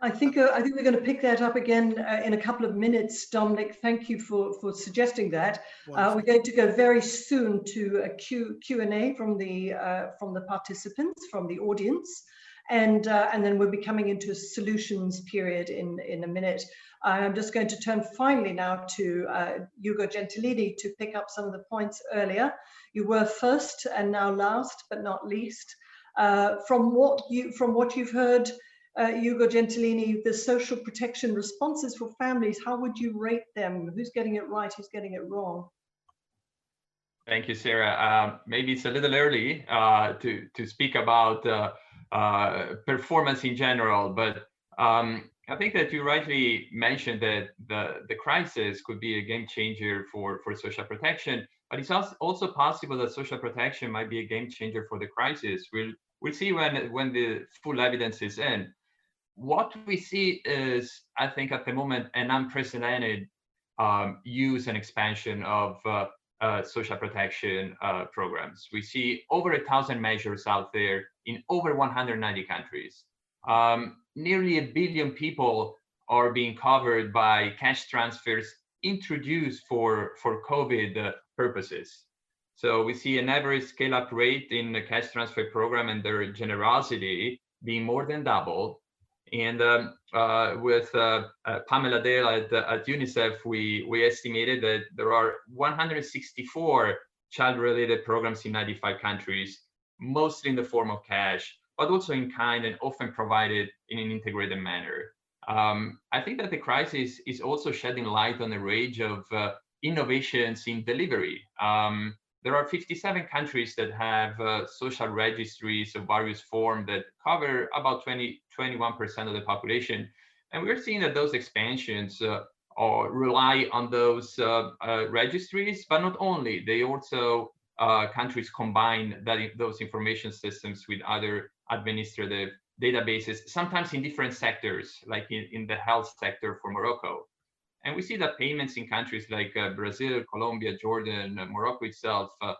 I think uh, I think we're going to pick that up again uh, in a couple of minutes. Dominic, thank you for for suggesting that. Uh, we're going to go very soon to a Q Q and A from the uh, from the participants from the audience, and uh, and then we'll be coming into a solutions period in in a minute. I'm just going to turn finally now to uh, Ugo Gentilini to pick up some of the points earlier. You were first and now last, but not least. from what you from what you've heard uh, Ugo Gentilini, the social protection responses for families, how would you rate them? Who's getting it right? Who's getting it wrong? Thank you, Sarah. Uh, maybe it's a little early uh, to, to speak about uh, performance in general, but um, I think that you rightly mentioned that the, the crisis could be a game changer for, for social protection, but it's also possible that social protection might be a game changer for the crisis. We'll, we'll see when, when the full evidence is in what we see is, I think, at the moment, an unprecedented um, use and expansion of uh, uh, social protection uh, programs. We see over a thousand measures out there in over 190 countries. Um, nearly a billion people are being covered by cash transfers introduced for, for COVID uh, purposes. So we see an average scale up rate in the cash transfer program and their generosity being more than doubled. and um, uh, with uh, uh, Pamela Dale at, at, UNICEF, we, we estimated that there are 164 child-related programs in 95 countries, mostly in the form of cash, but also in kind and often provided in an integrated manner. Um, I think that the crisis is also shedding light on a range of uh, innovations in delivery. Um, there are 57 countries that have uh, social registries of various forms that cover about 20, 21% of the population. And we're seeing that those expansions uh, are, rely on those uh, uh registries, but not only, they also, uh, countries combine that, those information systems with other administrative databases, sometimes in different sectors, like in, in the health sector for Morocco. And we see that payments in countries like uh, Brazil, Colombia, Jordan, uh, Morocco itself, uh,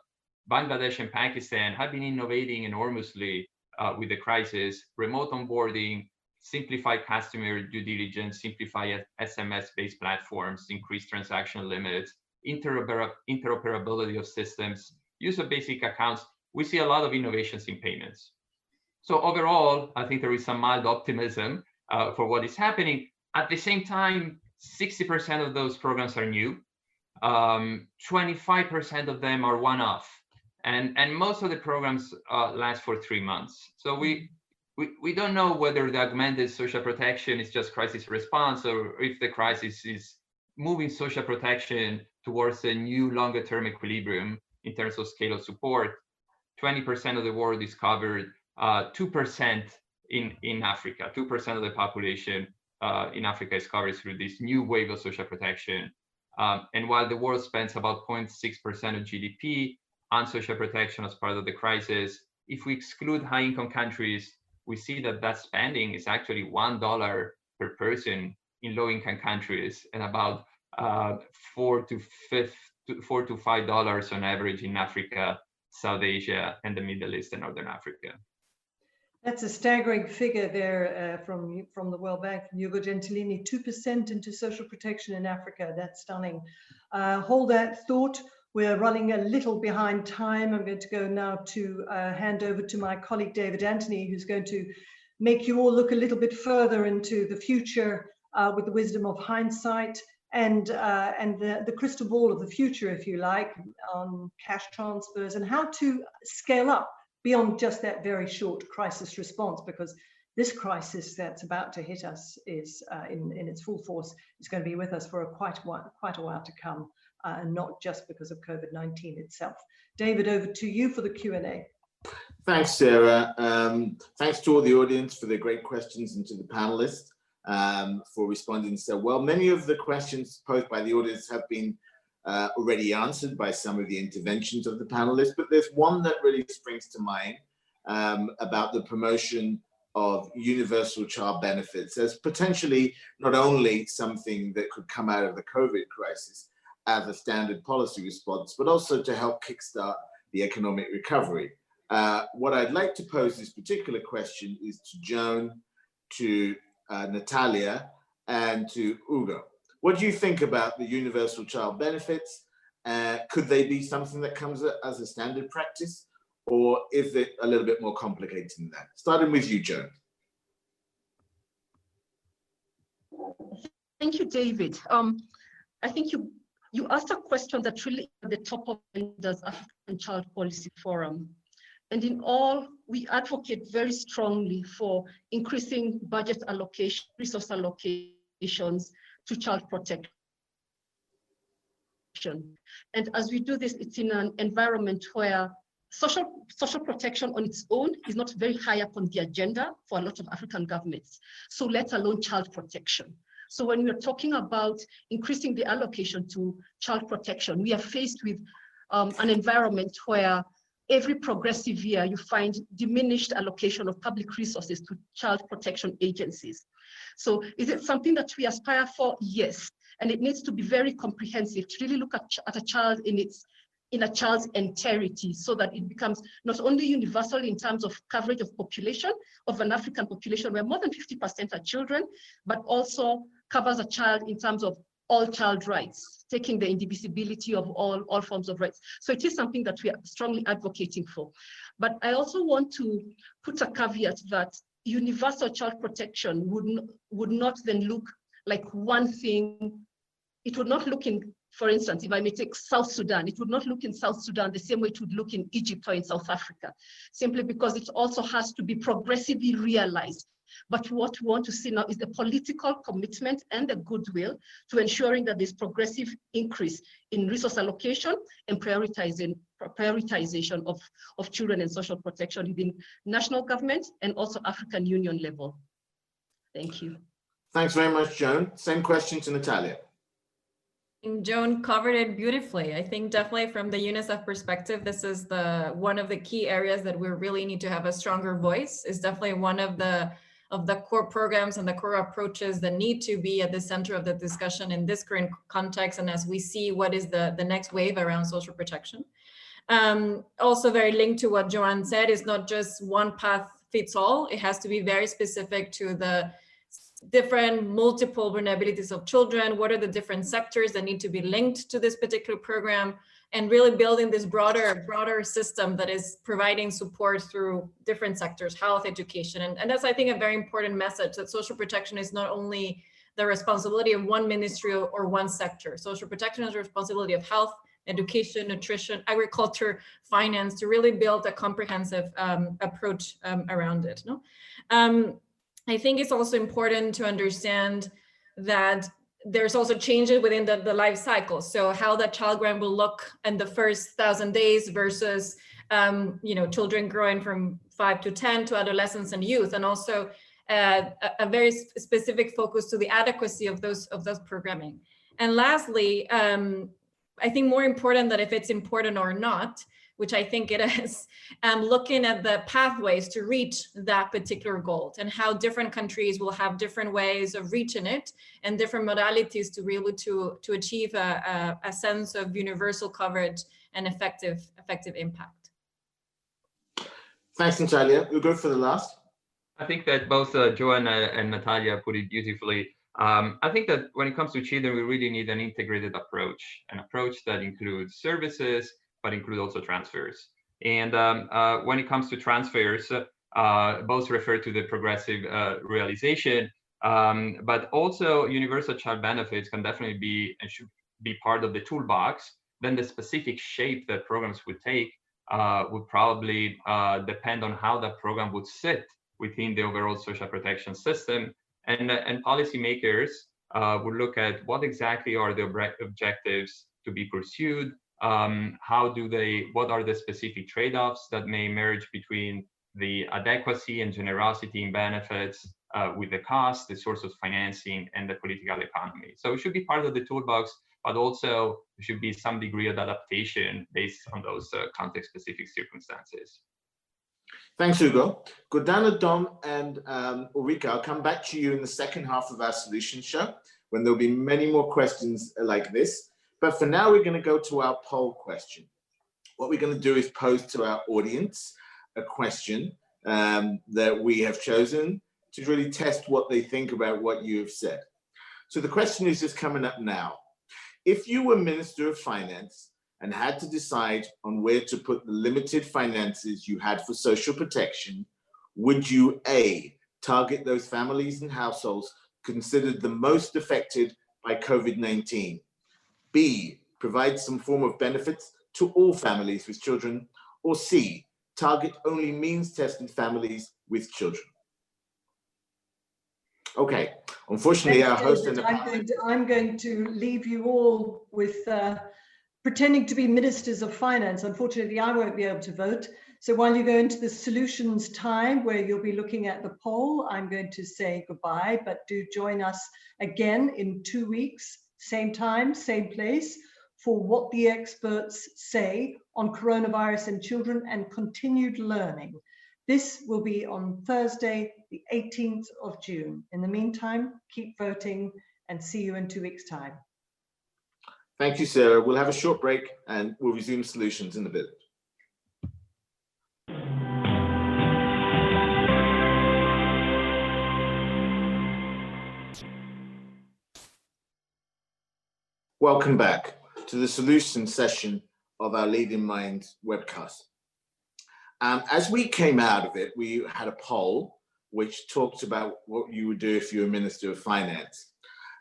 Bangladesh and Pakistan have been innovating enormously uh, with the crisis, remote onboarding, simplified customer due diligence, simplified SMS-based platforms, increased transaction limits, interoperability of systems, use of basic accounts. We see a lot of innovations in payments. So overall, I think there is some mild optimism uh, for what is happening. At the same time, 60% of those programs are new. 25% um, of them are one-off, and and most of the programs uh, last for three months. So we, we we don't know whether the augmented social protection is just crisis response or if the crisis is moving social protection towards a new longer-term equilibrium in terms of scale of support. 20% of the world is covered, 2% uh, in in Africa, 2% of the population uh, in Africa is covered through this new wave of social protection. Um, and while the world spends about 0.6% of GDP on social protection as part of the crisis, if we exclude high income countries, we see that that spending is actually $1 per person in low income countries and about uh, four to four to five dollars on average in Africa, South Asia, and the Middle East and Northern Africa. That's a staggering figure there uh, from, from the World Bank, from Ugo Gentilini, 2% into social protection in Africa. That's stunning. Uh, hold that thought. We're running a little behind time. I'm going to go now to uh, hand over to my colleague, David Anthony, who's going to make you all look a little bit further into the future uh, with the wisdom of hindsight and uh, and the, the crystal ball of the future, if you like, on cash transfers and how to scale up beyond just that very short crisis response, because this crisis that's about to hit us is uh, in, in its full force is going to be with us for a quite, while, quite a while to come, uh, and not just because of COVID-19 itself. David, over to you for the Q&A. Thanks, Sarah. Um, thanks to all the audience for the great questions and to the panelists um, for responding so well. Many of the questions posed by the audience have been uh, already answered by some of the interventions of the panelists, but there's one that really springs to mind um, about the promotion of universal child benefits as potentially not only something that could come out of the COVID crisis as a standard policy response, but also to help kickstart the economic recovery. Uh, what I'd like to pose this particular question is to Joan, to uh, Natalia, and to Ugo. What do you think about the universal child benefits? Uh, could they be something that comes as a standard practice, or is it a little bit more complicated than that? Starting with you, Joan. Thank you, David. Um, I think you you asked a question that really at the top of the African Child Policy Forum. And in all, we advocate very strongly for increasing budget allocation, resource allocations to child protection. And as we do this, it's in an environment where social, social protection on its own is not very high up on the agenda for a lot of African governments. So let alone child protection. So when we're talking about increasing the allocation to child protection, we are faced with um, an environment where every progressive year you find diminished allocation of public resources to child protection agencies. So is it something that we aspire for? Yes. And it needs to be very comprehensive to really look at, at a child in its in a child's entirety so that it becomes not only universal in terms of coverage of population of an African population where more than 50% are children, but also covers a child in terms of all child rights, taking the indivisibility of all, all forms of rights. So it is something that we are strongly advocating for. But I also want to put a caveat that universal child protection would, would not then look like one thing. It would not look in, for instance, if I may take South Sudan, it would not look in South Sudan the same way it would look in Egypt or in South Africa, simply because it also has to be progressively realized but what we want to see now is the political commitment and the goodwill to ensuring that there's progressive increase in resource allocation and prioritizing prioritization of, of children and social protection within national government and also African Union level. Thank you. Thanks very much, Joan. Same question to Natalia. Joan covered it beautifully. I think definitely from the UNICEF perspective, this is the one of the key areas that we really need to have a stronger voice. Is definitely one of the of the core programs and the core approaches that need to be at the center of the discussion in this current context and as we see what is the, the next wave around social protection. Um, also very linked to what Joanne said, is not just one path fits all. It has to be very specific to the different multiple vulnerabilities of children. What are the different sectors that need to be linked to this particular program? And really building this broader broader system that is providing support through different sectors health education and, and that's i think a very important message that social protection is not only the responsibility of one ministry or one sector social protection is the responsibility of health education nutrition agriculture finance to really build a comprehensive um, approach um, around it no? Um, i think it's also important to understand that there's also changes within the, the life cycle. So how that child grant will look in the first thousand days versus um, you know children growing from five to 10 to adolescents and youth, and also uh, a, a, very specific focus to the adequacy of those of those programming. And lastly, um, I think more important that if it's important or not, which I think it is, and looking at the pathways to reach that particular goal and how different countries will have different ways of reaching it and different modalities to be able to, to achieve a, a, a sense of universal coverage and effective, effective impact. Thanks, Natalia. We'll go for the last. I think that both uh, Joanna and Natalia put it beautifully. Um, I think that when it comes to children, we really need an integrated approach, an approach that includes services, but include also transfers. And um, uh, when it comes to transfers, uh, both refer to the progressive uh, realization, um, but also universal child benefits can definitely be and should be part of the toolbox. Then the specific shape that programs would take uh, would probably uh, depend on how that program would sit within the overall social protection system. And, and policymakers uh, would look at what exactly are the objectives to be pursued, um, how do they, what are the specific trade-offs that may emerge between the adequacy and generosity in benefits uh, with the cost, the source of financing, and the political economy. So it should be part of the toolbox, but also there should be some degree of adaptation based on those uh, context-specific circumstances. Thanks, Ugo. Gordana, Dom, and um, Ulrika, I'll come back to you in the second half of our solution show when there'll be many more questions like this. But for now, we're going to go to our poll question. What we're going to do is pose to our audience a question um, that we have chosen to really test what they think about what you have said. So the question is just coming up now. If you were Minister of Finance and had to decide on where to put the limited finances you had for social protection, would you A, target those families and households considered the most affected by COVID-19? B, provide some form of benefits to all families with children? Or C, target only means tested families with children? Okay, unfortunately, our host and I'm going, to, I'm going to leave you all with uh, pretending to be ministers of finance. Unfortunately, I won't be able to vote. So while you go into the solutions time where you'll be looking at the poll, I'm going to say goodbye, but do join us again in two weeks, same time, same place, for what the experts say on coronavirus in children and continued learning. This will be on Thursday, the 18th of June. In the meantime, keep voting and see you in two weeks' time. Thank you, Sarah. We'll have a short break and we'll resume solutions in a bit. Welcome back to the solution session of our Leading Minds webcast. Um, as we came out of it, we had a poll which talked about what you would do if you were Minister of Finance.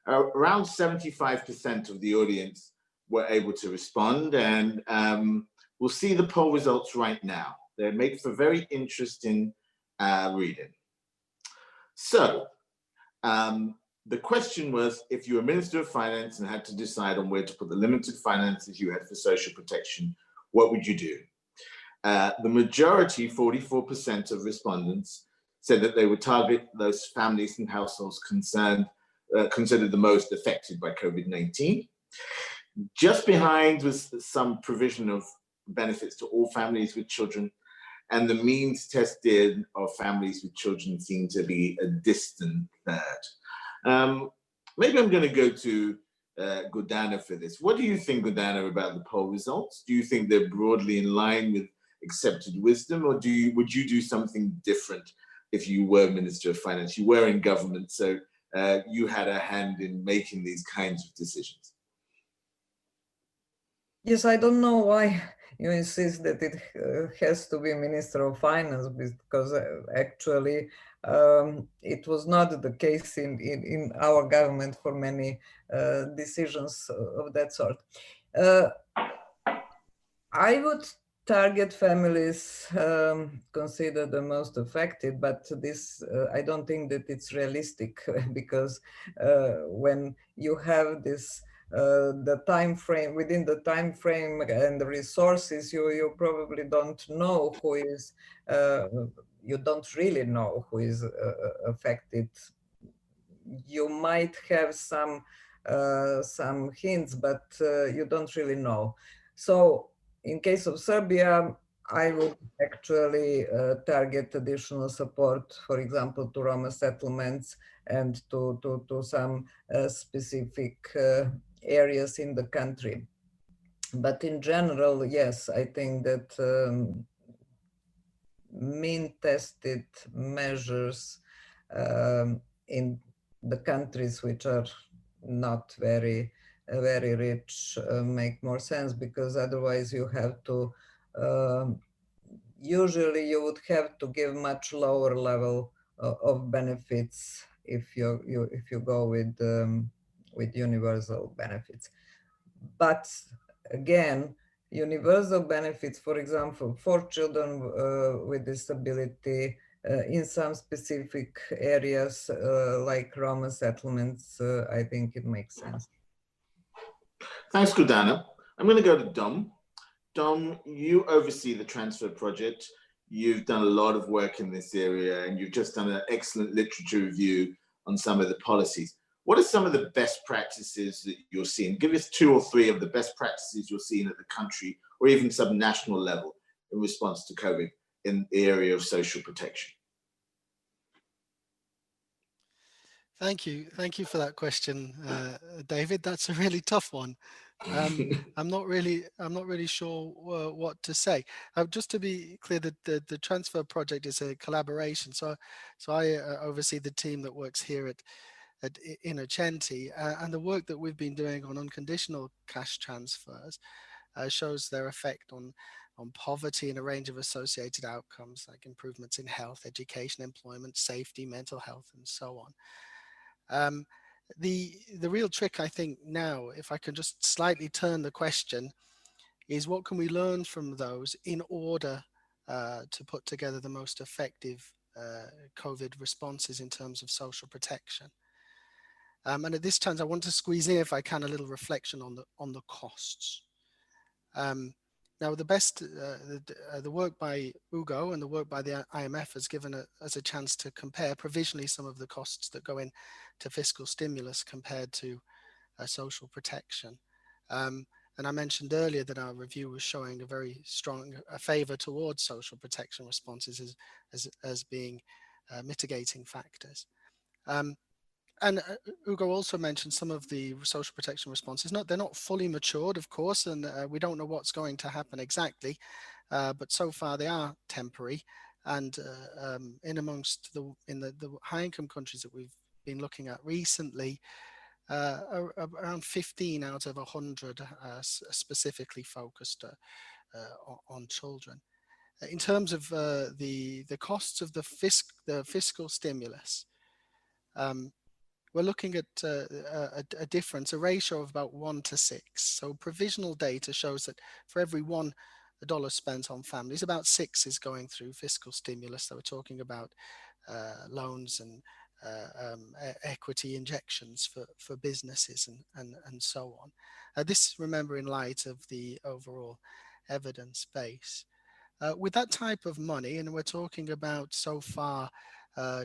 Uh, around 75% of the audience were able to respond and um, we'll see the poll results right now. They make for very interesting uh, reading. So, um, the question was, if you were Minister of Finance and had to decide on where to put the limited finances you had for social protection, what would you do? Uh, the majority, 44% of respondents, said that they would target those families and households concerned, uh, considered the most affected by COVID-19. Just behind was some provision of benefits to all families with children, and the means tested of families with children seemed to be a distant third. Um, maybe I'm going to go to uh, Gordana for this. What do you think, Gordana, about the poll results? Do you think they're broadly in line with accepted wisdom, or do you would you do something different if you were Minister of Finance? You were in government, so uh, you had a hand in making these kinds of decisions. Yes, I don't know why you insist that it uh, has to be Minister of Finance because uh, actually um, it was not the case in, in, in our government for many uh, decisions of that sort. Uh, I would target families um, considered the most affected, but this, uh, I don't think that it's realistic because uh, when you have this uh, the time frame within the time frame and the resources you you probably don't know who is uh, you don't really know who is uh, uh, affected you might have some uh, some hints but you don't really know so in case of serbia I would actually uh, target additional support, for example, to Roma settlements and to, to, to some uh, specific uh, areas in the country. But in general, yes, I think that um, mean tested measures um, in the countries which are not very very rich uh, make more sense because otherwise you have to um, usually you would have to give much lower level uh, of benefits if you, you if you go with um, with universal benefits. But again, universal benefits, for example, for children uh, with disability uh, in some specific areas uh, like Roma settlements, uh, I think it makes sense. Thanks, Gordana. I'm going to go to Dom. Dom, you oversee the transfer project. You've done a lot of work in this area and you've just done an excellent literature review on some of the policies. What are some of the best practices that you're seeing? Give us two or three of the best practices you're seeing at the country or even some national level in response to COVID in the area of social protection. Thank you. Thank you for that question, uh, David. That's a really tough one um, I'm not really, I'm not really sure uh, what to say. Uh, just to be clear, that the, the transfer project is a collaboration. So, so I uh, oversee the team that works here at at Innocenti, uh, and the work that we've been doing on unconditional cash transfers uh, shows their effect on on poverty and a range of associated outcomes like improvements in health, education, employment, safety, mental health, and so on. Um, the the real trick I think now, if I can just slightly turn the question, is what can we learn from those in order uh, to put together the most effective uh, COVID responses in terms of social protection. Um, and at this time, I want to squeeze in, if I can, a little reflection on the on the costs. Um, now, the best, uh, the, uh, the, work by Ugo and the work by the IMF has given a, us a chance to compare provisionally some of the costs that go in to fiscal stimulus compared to uh, social protection. Um, and I mentioned earlier that our review was showing a very strong a favor towards social protection responses as, as, as being uh, mitigating factors. Um, and uh, Ugo also mentioned some of the social protection responses. Not they're not fully matured, of course, and uh, we don't know what's going to happen exactly. Uh, but so far they are temporary, and uh, um, in amongst the in the, the high income countries that we've been looking at recently, uh, around 15 out of 100 uh, specifically focused on children. In terms of the the costs of the fisc the fiscal stimulus. Um, we're looking at uh, a, a, difference, a ratio of about one to six. So provisional data shows that for every one dollar spent on families, about six is going through fiscal stimulus. So we're talking about uh, loans and uh, um, equity injections for, for businesses and, and, and so on. Uh, this, remember, in light of the overall evidence base. Uh, with that type of money, and we're talking about so far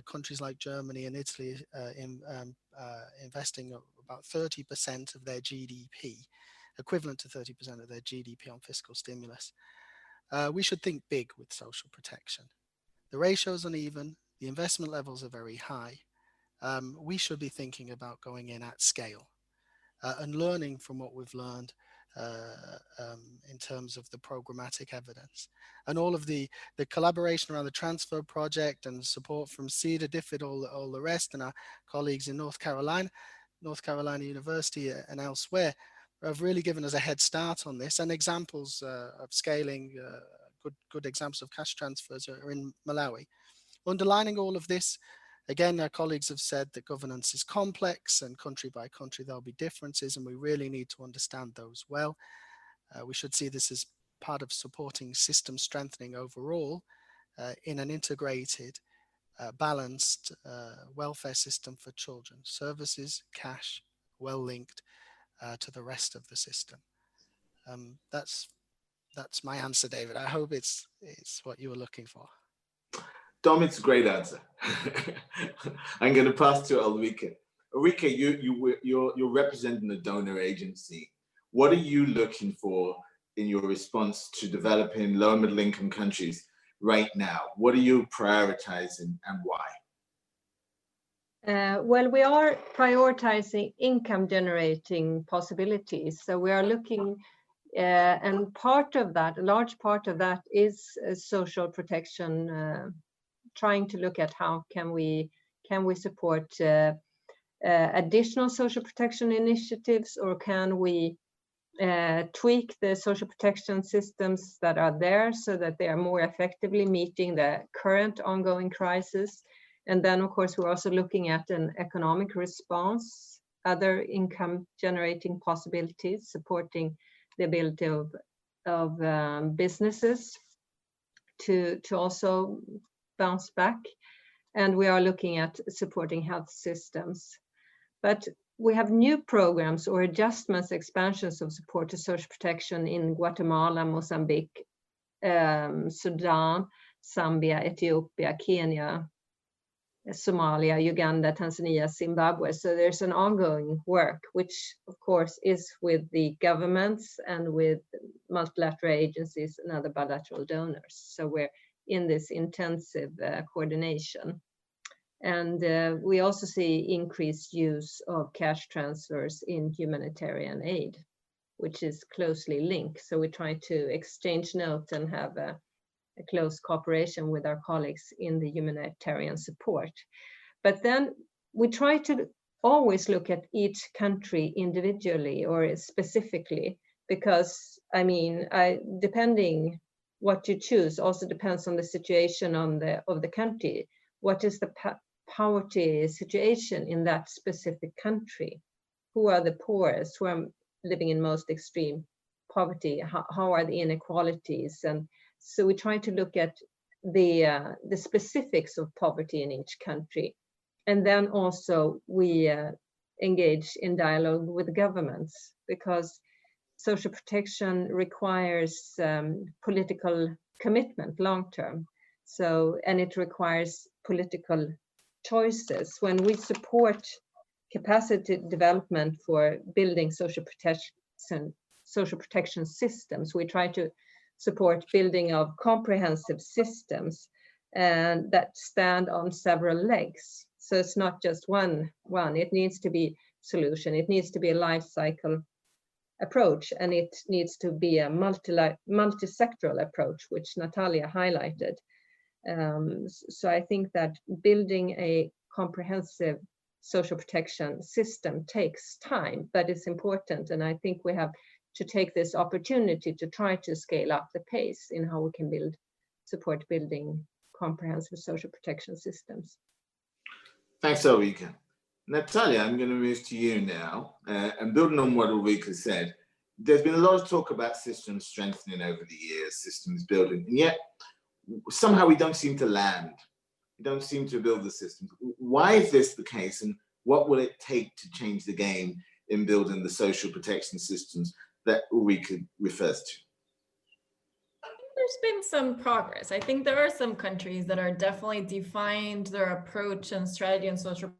countries like Germany and Italy uh, in, um, uh, investing about 30% of their GDP, equivalent to 30% of their GDP on fiscal stimulus. Uh, we should think big with social protection. The ratio is uneven, the investment levels are very high. Um, we should be thinking about going in at scale uh, and learning from what we've learned uh, um, in terms of the programmatic evidence. And all of the, the collaboration around the transfer project and support from Sida, DFID, all, all the rest, and our colleagues in North Carolina, North Carolina University and elsewhere have really given us a head start on this and examples uh, of scaling, uh, good, good examples of cash transfers are in Malawi. Underlining all of this, Again, our colleagues have said that governance is complex and country by country there'll be differences and we really need to understand those well. Uh, we should see this as part of supporting system strengthening overall uh, in an integrated, uh, balanced uh, welfare system for children. Services, cash, well linked uh, to the rest of the system. Um, that's that's my answer, David. I hope it's it's what you were looking for. Dom, it's a great answer. I'm going to pass to Ulrike. Ulrike, you, you, you're, you're representing the donor agency. What are you looking for in your response to developing low and middle income countries right now? What are you prioritizing and why? Uh, well, we are prioritizing income generating possibilities. So we are looking, uh, and part of that, a large part of that is uh, social protection uh, trying to look at how can we can we support uh, uh, additional social protection initiatives or can we uh, tweak the social protection systems that are there so that they are more effectively meeting the current ongoing crisis. And then, of course, we're also looking at an economic response, other income generating possibilities, supporting the ability of, of um, businesses to, to also bounce back. And we are looking at supporting health systems. But we have new programs or adjustments, expansions of support to social protection in Guatemala, Mozambique, um, Sudan, Zambia, Ethiopia, Kenya, Somalia, Uganda, Tanzania, Zimbabwe. So there's an ongoing work, which of course is with the governments and with multilateral agencies and other bilateral donors. So we're in this intensive uh, coordination. And uh, we also see increased use of cash transfers in humanitarian aid, which is closely linked. So we try to exchange notes and have a, a close cooperation with our colleagues in the humanitarian support. But then we try to always look at each country individually or specifically because I mean, I, depending what you choose also depends on the situation on the of the country. What is the poverty situation in that specific country? Who are the poorest? Who are living in most extreme poverty? How, how are the inequalities? And so we try to look at the uh, the specifics of poverty in each country, and then also we uh, engage in dialogue with governments because social protection requires um, political commitment long term. So, and it requires political choices. When we support capacity development for building social protection, social protection systems, we try to support building of comprehensive systems and that stand on several legs. So it's not just one, one, it needs to be solution. It needs to be a life cycle approach and it needs to be a multi multi-sectoral approach, which Natalia highlighted. Um, so I think that building a comprehensive social protection system takes time, but it's important. And I think we have to take this opportunity to try to scale up the pace in how we can build, support building comprehensive social protection systems. Thanks, Ulrika. Natalia, I'm going to move to you now. Uh, and building on what Ulrika said, there's been a lot of talk about systems strengthening over the years, systems building, and yet somehow we don't seem to land. We don't seem to build the systems. Why is this the case, and what will it take to change the game in building the social protection systems that Ulrika refers to? there's been some progress. I think there are some countries that are definitely defined their approach and strategy and social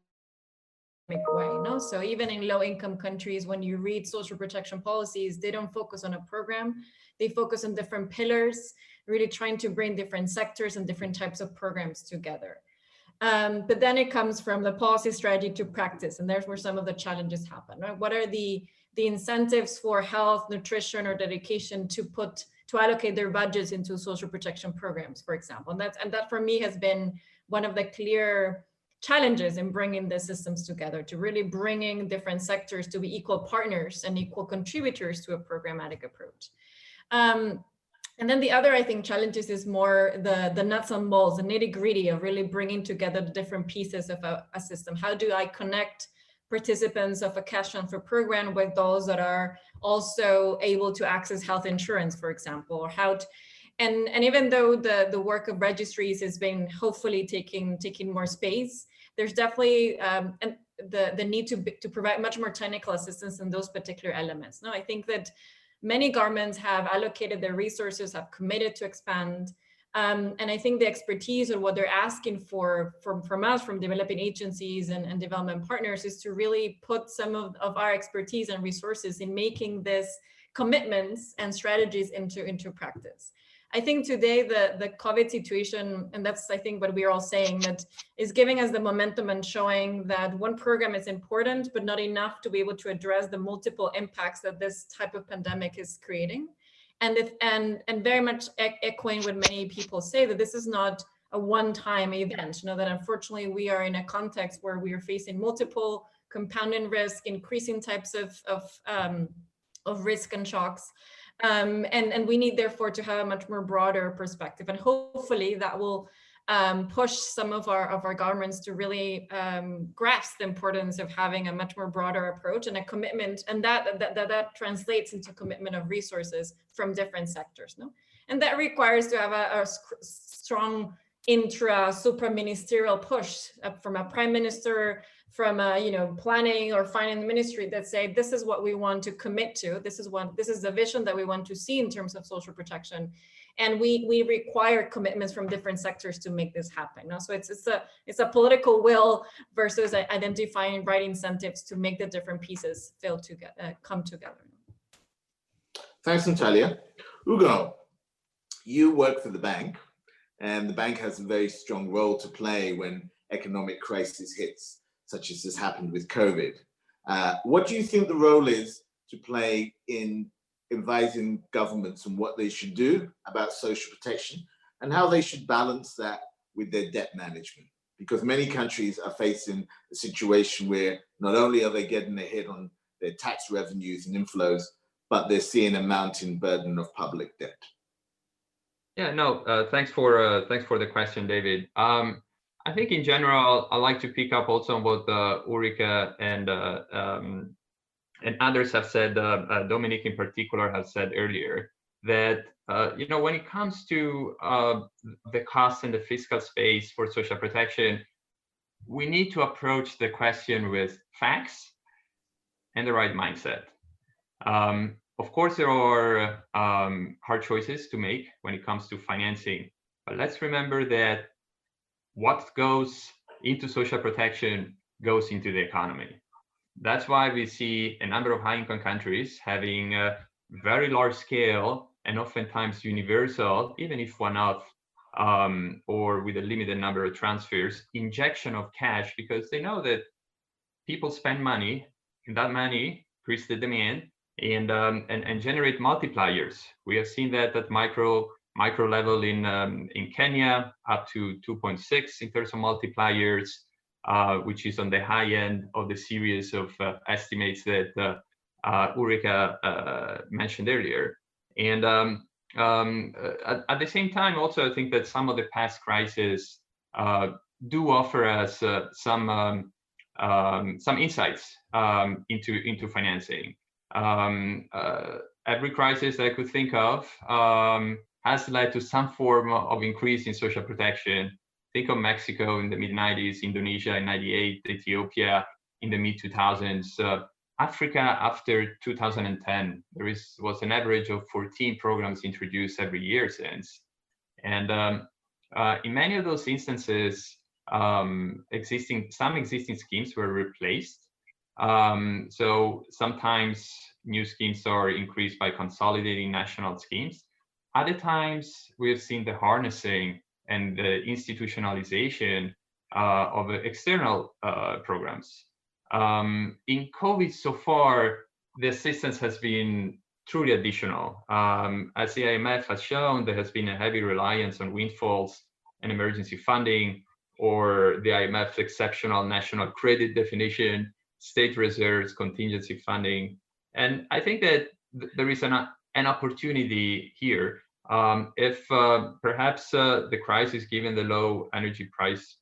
way no? So even in low income countries when you read social protection policies they don't focus on a program. They focus on different pillars really trying to bring different sectors and different types of programs together. Um, but then it comes from the policy strategy to practice and there's where some of the challenges happen right? What are the the incentives for health nutrition or dedication to put to allocate their budgets into social protection programs for example? And that's and that for me has been one of the clear challenges in bringing the systems together to really bringing different sectors to be equal partners and equal contributors to a programmatic approach. Um, and then the other, I think, challenges is more the, the nuts and bolts, the nitty gritty of really bringing together the different pieces of a, a system. How do I connect participants of a cash transfer program with those that are also able to access health insurance, for example, or how to, and and even though the the work of registries has been hopefully taking taking more space there's definitely um, the the need to to provide much more technical assistance in those particular elements. No, I think that many governments have allocated their resources, have committed to expand. Um, and I think the expertise or what they're asking for from, from us, from developing agencies and, and development partners, is to really put some of, of our expertise and resources in making this commitments and strategies into, into practice. I think today the, the COVID situation, and that's I think what we're all saying, that is giving us the momentum and showing that one program is important, but not enough to be able to address the multiple impacts that this type of pandemic is creating. And if and and very much echoing what many people say that this is not a one-time event. You know that unfortunately we are in a context where we are facing multiple compounding risk, increasing types of of um, of risk and shocks. Um, and, and we need therefore to have a much more broader perspective. And hopefully that will um, push some of our of our governments to really um, grasp the importance of having a much more broader approach and a commitment and that that, that that translates into commitment of resources from different sectors no? And that requires to have a, a strong intra supra ministerial push uh, from a prime minister from a you know planning or finance ministry that say this is what we want to commit to. This is what this is the vision that we want to see in terms of social protection. And we we require commitments from different sectors to make this happen no? so it's it's a it's a political will versus identifying right incentives to make the different pieces feel to uh, come together. Thanks natalia. Ugo you work for the bank and the bank has a very strong role to play when economic crisis hits such as has happened with COVID. Uh, what do you think the role is to play in advising governments on what they should do about social protection and how they should balance that with their debt management. Because many countries are facing a situation where not only are they getting a hit on their tax revenues and inflows, but they're seeing a mounting burden of public debt. Yeah, no, uh, thanks for uh, thanks for the question, David. Um, I think in general, I like to pick up also on what uh, Ulrike and uh, um, and others have said. Uh, uh, Dominic in particular has said earlier that you know when it comes to the cost and the fiscal space for social protection, we need to approach the question with facts and the right mindset. Um, of course, there are um, hard choices to make when it comes to financing, but let's remember that what goes into social protection goes into the economy. That's why we see a number of high-income countries having a very large scale and oftentimes universal, even if one-off um, or with a limited number of transfers, injection of cash because they know that people spend money and that money increase the demand and, um, and, and generate multipliers. We have seen that at micro micro level in um, in Kenya up to 2.6 in terms of multipliers, uh, which is on the high end of the series of uh, estimates that uh, uh Ulrike uh, mentioned earlier. And um, um, at, at, the same time, also I think that some of the past crises uh, do offer us some um, um some insights um, into into financing. Every crisis that I could think of has led to some form of increase in social protection. Think of Mexico in the mid 90s, Indonesia in 98, Ethiopia in the mid 2000s. Uh, Africa after 2010, there is, was an average of 14 programs introduced every year since. And um, uh, in many of those instances, um, existing some existing schemes were replaced. Um, so sometimes new schemes are increased by consolidating national schemes. Other times, we have seen the harnessing and the institutionalization uh, of external uh, programs. Um, in COVID so far, the assistance has been truly additional. Um, as the IMF has shown, there has been a heavy reliance on windfalls and emergency funding, or the IMF's exceptional national credit definition, state reserves, contingency funding. And I think that th there is an, an opportunity here um, if uh, perhaps uh, the crisis, given the low energy price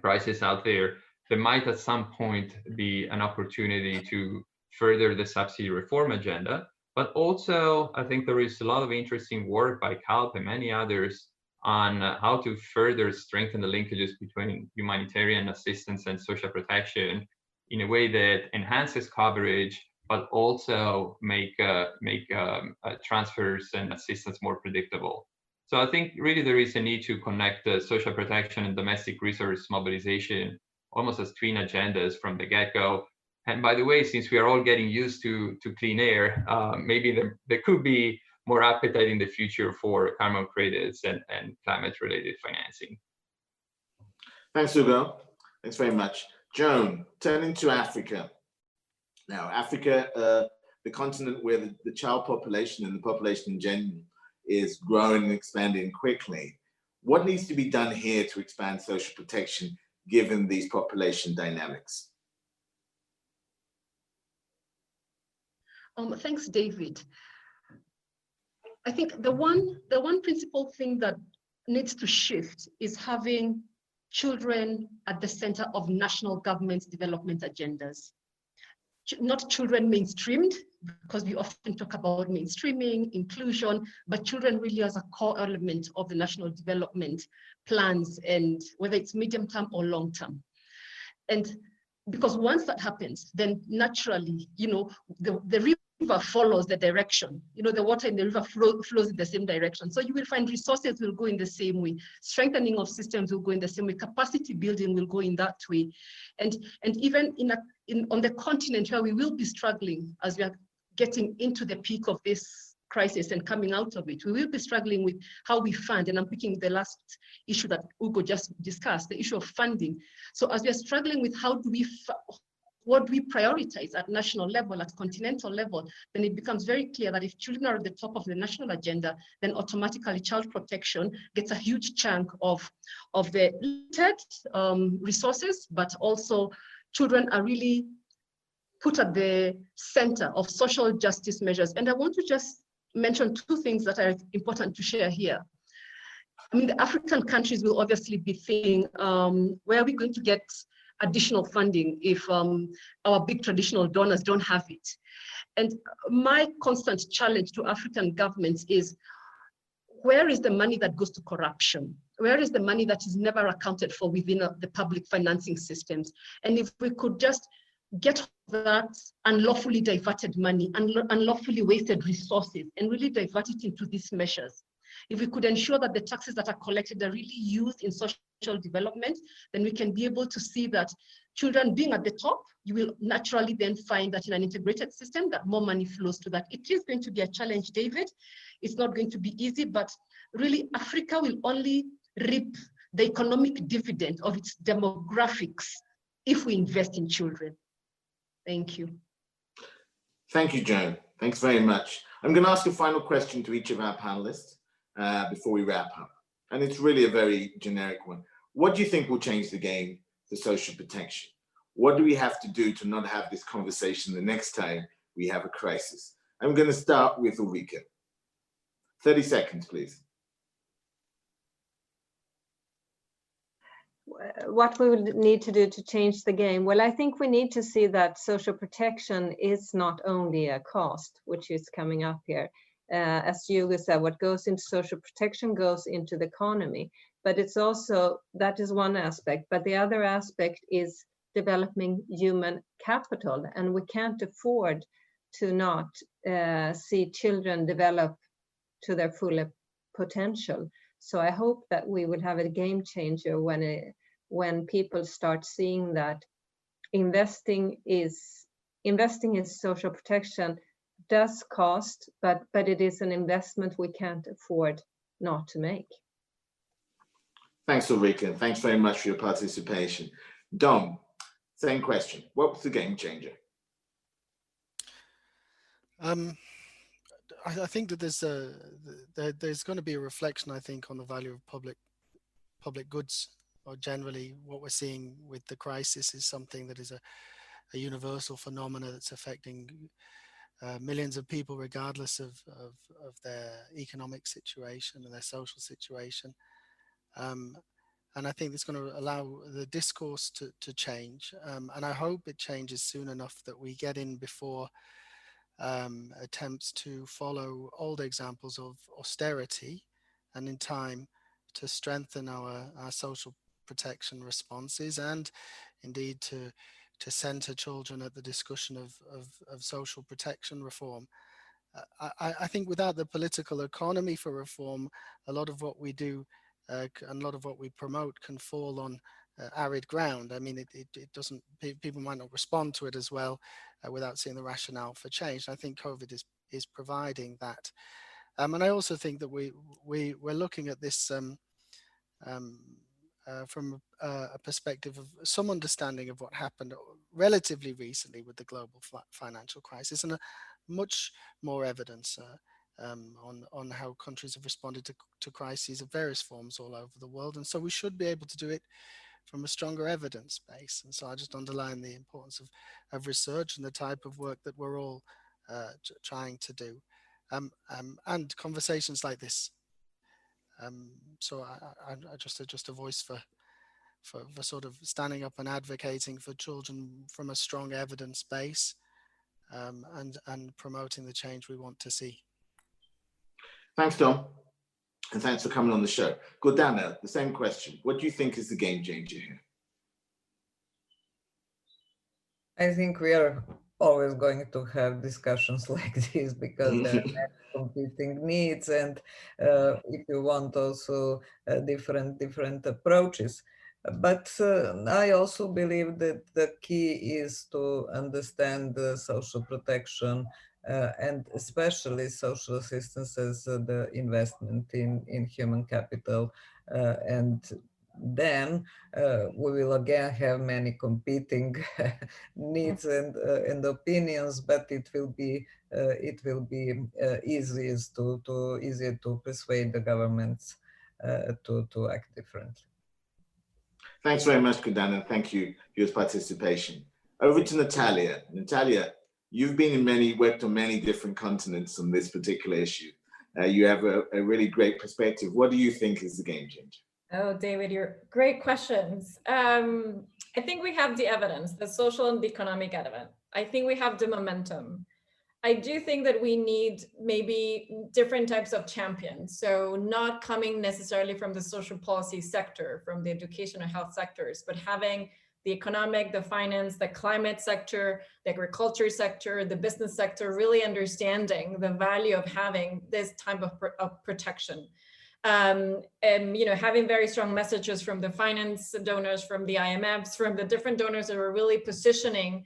prices out there, there might at some point be an opportunity to further the subsidy reform agenda. But also, I think there is a lot of interesting work by CALP and many others on how to further strengthen the linkages between humanitarian assistance and social protection in a way that enhances coverage but also make uh, make um, uh, transfers and assistance more predictable. So I think really there is a need to connect uh, social protection and domestic resource mobilization almost as twin agendas from the get-go. And by the way, since we are all getting used to to clean air, uh, maybe there, there could be more appetite in the future for carbon credits and, and climate-related financing. Thanks, Ugo. Thanks very much. Joan, turning to Africa. Now, Africa, uh, the continent where the, the, child population and the population in general is growing and expanding quickly. What needs to be done here to expand social protection given these population dynamics? Um, thanks, David. I think the one, the one principal thing that needs to shift is having children at the center of national government development agendas not children mainstreamed, because we often talk about mainstreaming, inclusion, but children really as a core element of the national development plans and whether it's medium term or long term. And because once that happens, then naturally, you know, the, the river follows the direction. You know, the water in the river flow, flows in the same direction. So you will find resources will go in the same way. Strengthening of systems will go in the same way. Capacity building will go in that way. And, and even in, a, in on the continent where we will be struggling as we are getting into the peak of this crisis and coming out of it, we will be struggling with how we fund. And I'm picking the last issue that Ugo just discussed, the issue of funding. So as we are struggling with how do we what do we prioritize at national level, at continental level, then it becomes very clear that if children are at the top of the national agenda, then automatically child protection gets a huge chunk of, of the limited um, resources, but also children are really put at the center of social justice measures. And I want to just mention two things that are important to share here. I mean, the African countries will obviously be thinking, um, where are we going to get additional funding if um, our big traditional donors don't have it? And my constant challenge to African governments is, where is the money that goes to corruption? Where is the money that is never accounted for within uh, the public financing systems? And if we could just get that unlawfully diverted money, and unlawfully wasted resources, and really divert it into these measures, if we could ensure that the taxes that are collected are really used in social development, then we can be able to see that children being at the top, you will naturally then find that in an integrated system that more money flows to that. It is going to be a challenge, David. It's not going to be easy, but really Africa will only reap the economic dividend of its demographics if we invest in children. Thank you. Thank you, Joan. Thanks very much. I'm going to ask a final question to each of our panelists uh, before we wrap up. And it's really a very generic one. What do you think will change the game for social protection? What do we have to do to not have this conversation the next time we have a crisis? I'm going to start with Ulrike. 30 seconds, please. What we would need to do to change the game? Well, I think we need to see that social protection is not only a cost, which is coming up here. Uh, as Ugo said, what goes into social protection goes into the economy. But it's also, that is one aspect. But the other aspect is developing human capital. And we can't afford to not uh, see children develop to their full potential. So I hope that we will have a game changer when it, when people start seeing that investing is investing in social protection does cost, but but it is an investment we can't afford not to make. Thanks, Ulrike. Thanks very much for your participation. Dom, same question. What was the game changer? Um, I, I think that there's a there, there's going to be a reflection, I think, on the value of public public goods, or generally what we're seeing with the crisis is something that is a, a universal phenomena that's affecting uh, millions of people, regardless of, of, of, their economic situation and their social situation. Um, and I think it's going to allow the discourse to, to change. Um, and I hope it changes soon enough that we get in before um, attempts to follow old examples of austerity and in time to strengthen our, our social protection responses and indeed to to center children at the discussion of, of, of social protection reform. Uh, I, I, think without the political economy for reform, a lot of what we do uh, and a lot of what we promote can fall on uh, arid ground. I mean, it, it, it, doesn't, people might not respond to it as well uh, without seeing the rationale for change. I think COVID is, is providing that. Um, and I also think that we, we, we're looking at this um, um, uh, from a, a, perspective of some understanding of what happened relatively recently with the global financial crisis and a much more evidence uh, um, on, on how countries have responded to, to crises of various forms all over the world. And so we should be able to do it from a stronger evidence base. And so I just underline the importance of, of research and the type of work that we're all uh, trying to do. Um, um, and conversations like this. Um, so I, I, I, just a, just a voice for, for for sort of standing up and advocating for children from a strong evidence base, um, and and promoting the change we want to see. Thanks, Dom. And thanks for coming on the show. Gordana, the same question. What do you think is the game changer here? I think we are always going to have discussions like this because there are competing needs and uh, if you want also uh, different different approaches but uh, i also believe that the key is to understand the social protection uh, and especially social assistance as uh, the investment in, in human capital uh, and then uh, we will again have many competing needs and uh, and opinions, but it will be uh, it will be uh, easiest to to easier to persuade the governments uh, to to act differently. Thanks very much, Gordana. Thank you for your participation. Over to Natalia. Natalia, you've been in many worked on many different continents on this particular issue. Uh, you have a, a really great perspective. What do you think is the game changer? Oh, David, you're great questions. Um, I think we have the evidence, the social and the economic evidence. I think we have the momentum. I do think that we need maybe different types of champions. So not coming necessarily from the social policy sector, from the education or health sectors, but having the economic, the finance, the climate sector, the agriculture sector, the business sector, really understanding the value of having this type of, of protection um, and you know having very strong messages from the finance donors, from the IMFs, from the different donors that are really positioning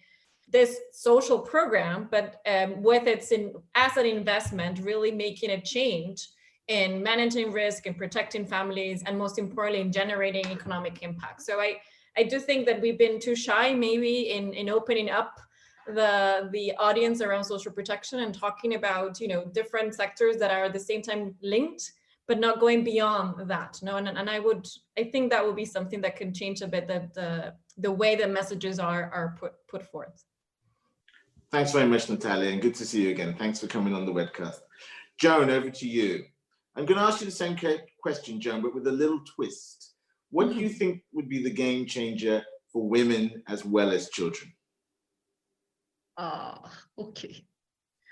this social program, but um, with its in, as an investment, really making a change in managing risk and protecting families, and most importantly, in generating economic impact. So I I do think that we've been too shy, maybe in in opening up the the audience around social protection and talking about you know different sectors that are at the same time linked but not going beyond that no? And, and i would i think that will be something that can change a bit the the, the way the messages are are put put forth. Thanks very much natalia and good to see you again. Thanks for coming on the webcast. Joan over to you. I'm going to ask you the same question joan but with a little twist what do you mm-hmm. think would be the game changer for women as well as children ah uh, okay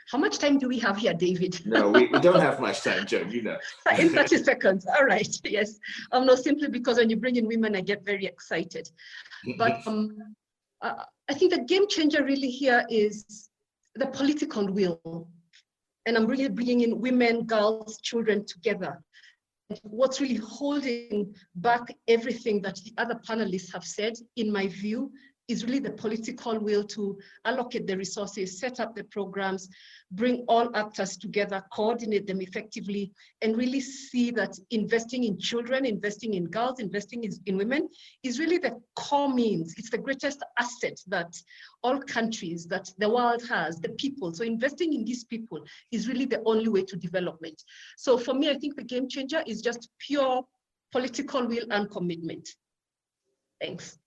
how much time do we have here, David? No, we, we don't have much time, Joan, you know. in 30 seconds, all right, yes. Um, no, simply because when you bring in women, I get very excited. But um, uh, I think the game changer really here is the political will. And I'm really bringing in women, girls, children together. What's really holding back everything that the other panelists have said, in my view, is really the political will to allocate the resources, set up the programs, bring all actors together, coordinate them effectively, and really see that investing in children, investing in girls, investing in, women is really the core means. It's the greatest asset that all countries, that the world has, the people. So investing in these people is really the only way to development. So for me, I think the game changer is just pure political will and commitment. Thanks.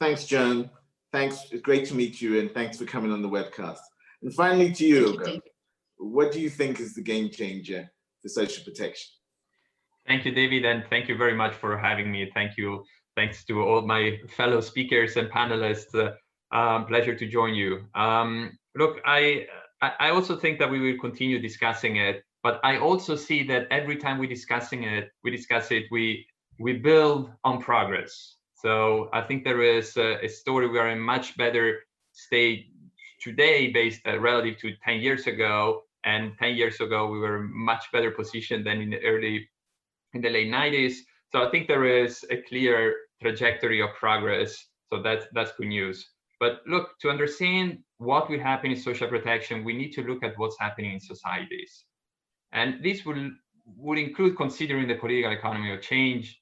Thanks, Joan. Thanks. It's great to meet you, and thanks for coming on the webcast. And finally, to you, you what do you think is the game changer for social protection? Thank you, David, and thank you very much for having me. Thank you. Thanks to all my fellow speakers and panelists. Uh, um, pleasure to join you. Um, look, I I also think that we will continue discussing it, but I also see that every time we discussing it, we discuss it, we we build on progress. So I think there is a, a story. We are in much better state today based uh, relative to 10 years ago. And 10 years ago, we were much better positioned than in the early, in the late 90s. So I think there is a clear trajectory of progress. So that's that's good news. But look, to understand what will happen in social protection, we need to look at what's happening in societies. And this will would include considering the political economy of change,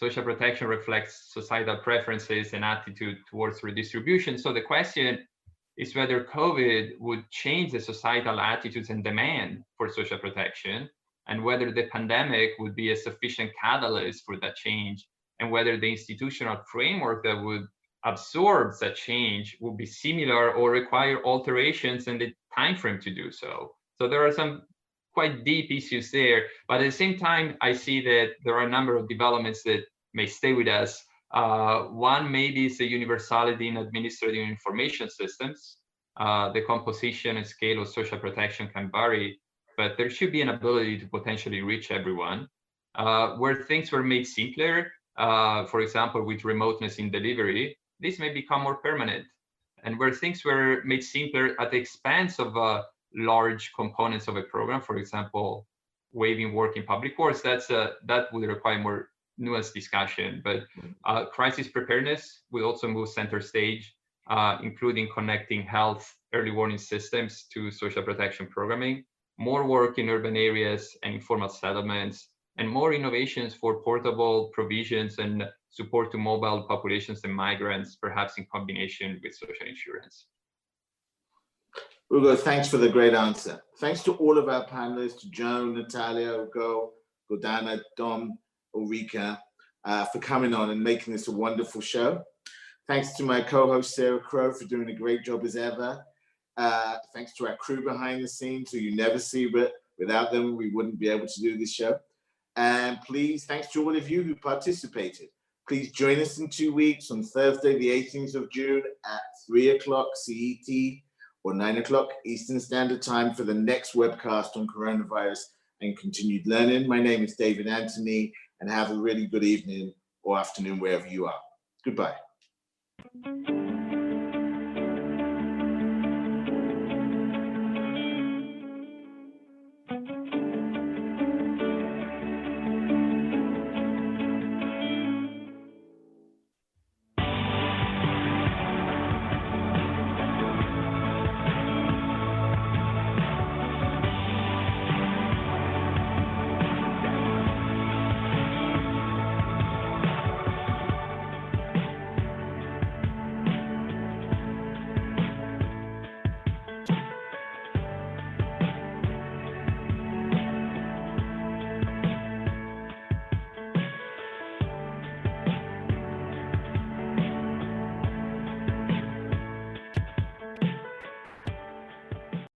social protection reflects societal preferences and attitude towards redistribution. So the question is whether COVID would change the societal attitudes and demand for social protection, and whether the pandemic would be a sufficient catalyst for that change, and whether the institutional framework that would absorb that change would be similar or require alterations in the time frame to do so. So there are some quite deep issues there. But at the same time, I see that there are a number of developments that may stay with us. Uh, one maybe is the universality in administrative information systems. Uh, the composition and scale of social protection can vary, but there should be an ability to potentially reach everyone. Uh, where things were made simpler, uh, for example, with remoteness in delivery, this may become more permanent. And where things were made simpler at the expense of uh, large components of a program, for example, waiving work in public courts, that's a, that would require more nuanced discussion. But uh, crisis preparedness will also move center stage, uh, including connecting health early warning systems to social protection programming, more work in urban areas and informal settlements, and more innovations for portable provisions and support to mobile populations and migrants, perhaps in combination with social insurance. Ugo, thanks for the great answer. Thanks to all of our panelists, Joan, Natalia, Ugo, Gordana, Dom, Ulrika, uh, for coming on and making this a wonderful show. Thanks to my co-host Sarah Crowe for doing a great job as ever. Uh, thanks to our crew behind the scenes who you never see, but without them, we wouldn't be able to do this show. And please, thanks to all of you who participated. Please join us in two weeks on Thursday, the 18th of June at three o'clock CET or nine o'clock Eastern Standard Time for the next webcast on coronavirus and continued learning. My name is David Anthony and have a really good evening or afternoon wherever you are. Goodbye.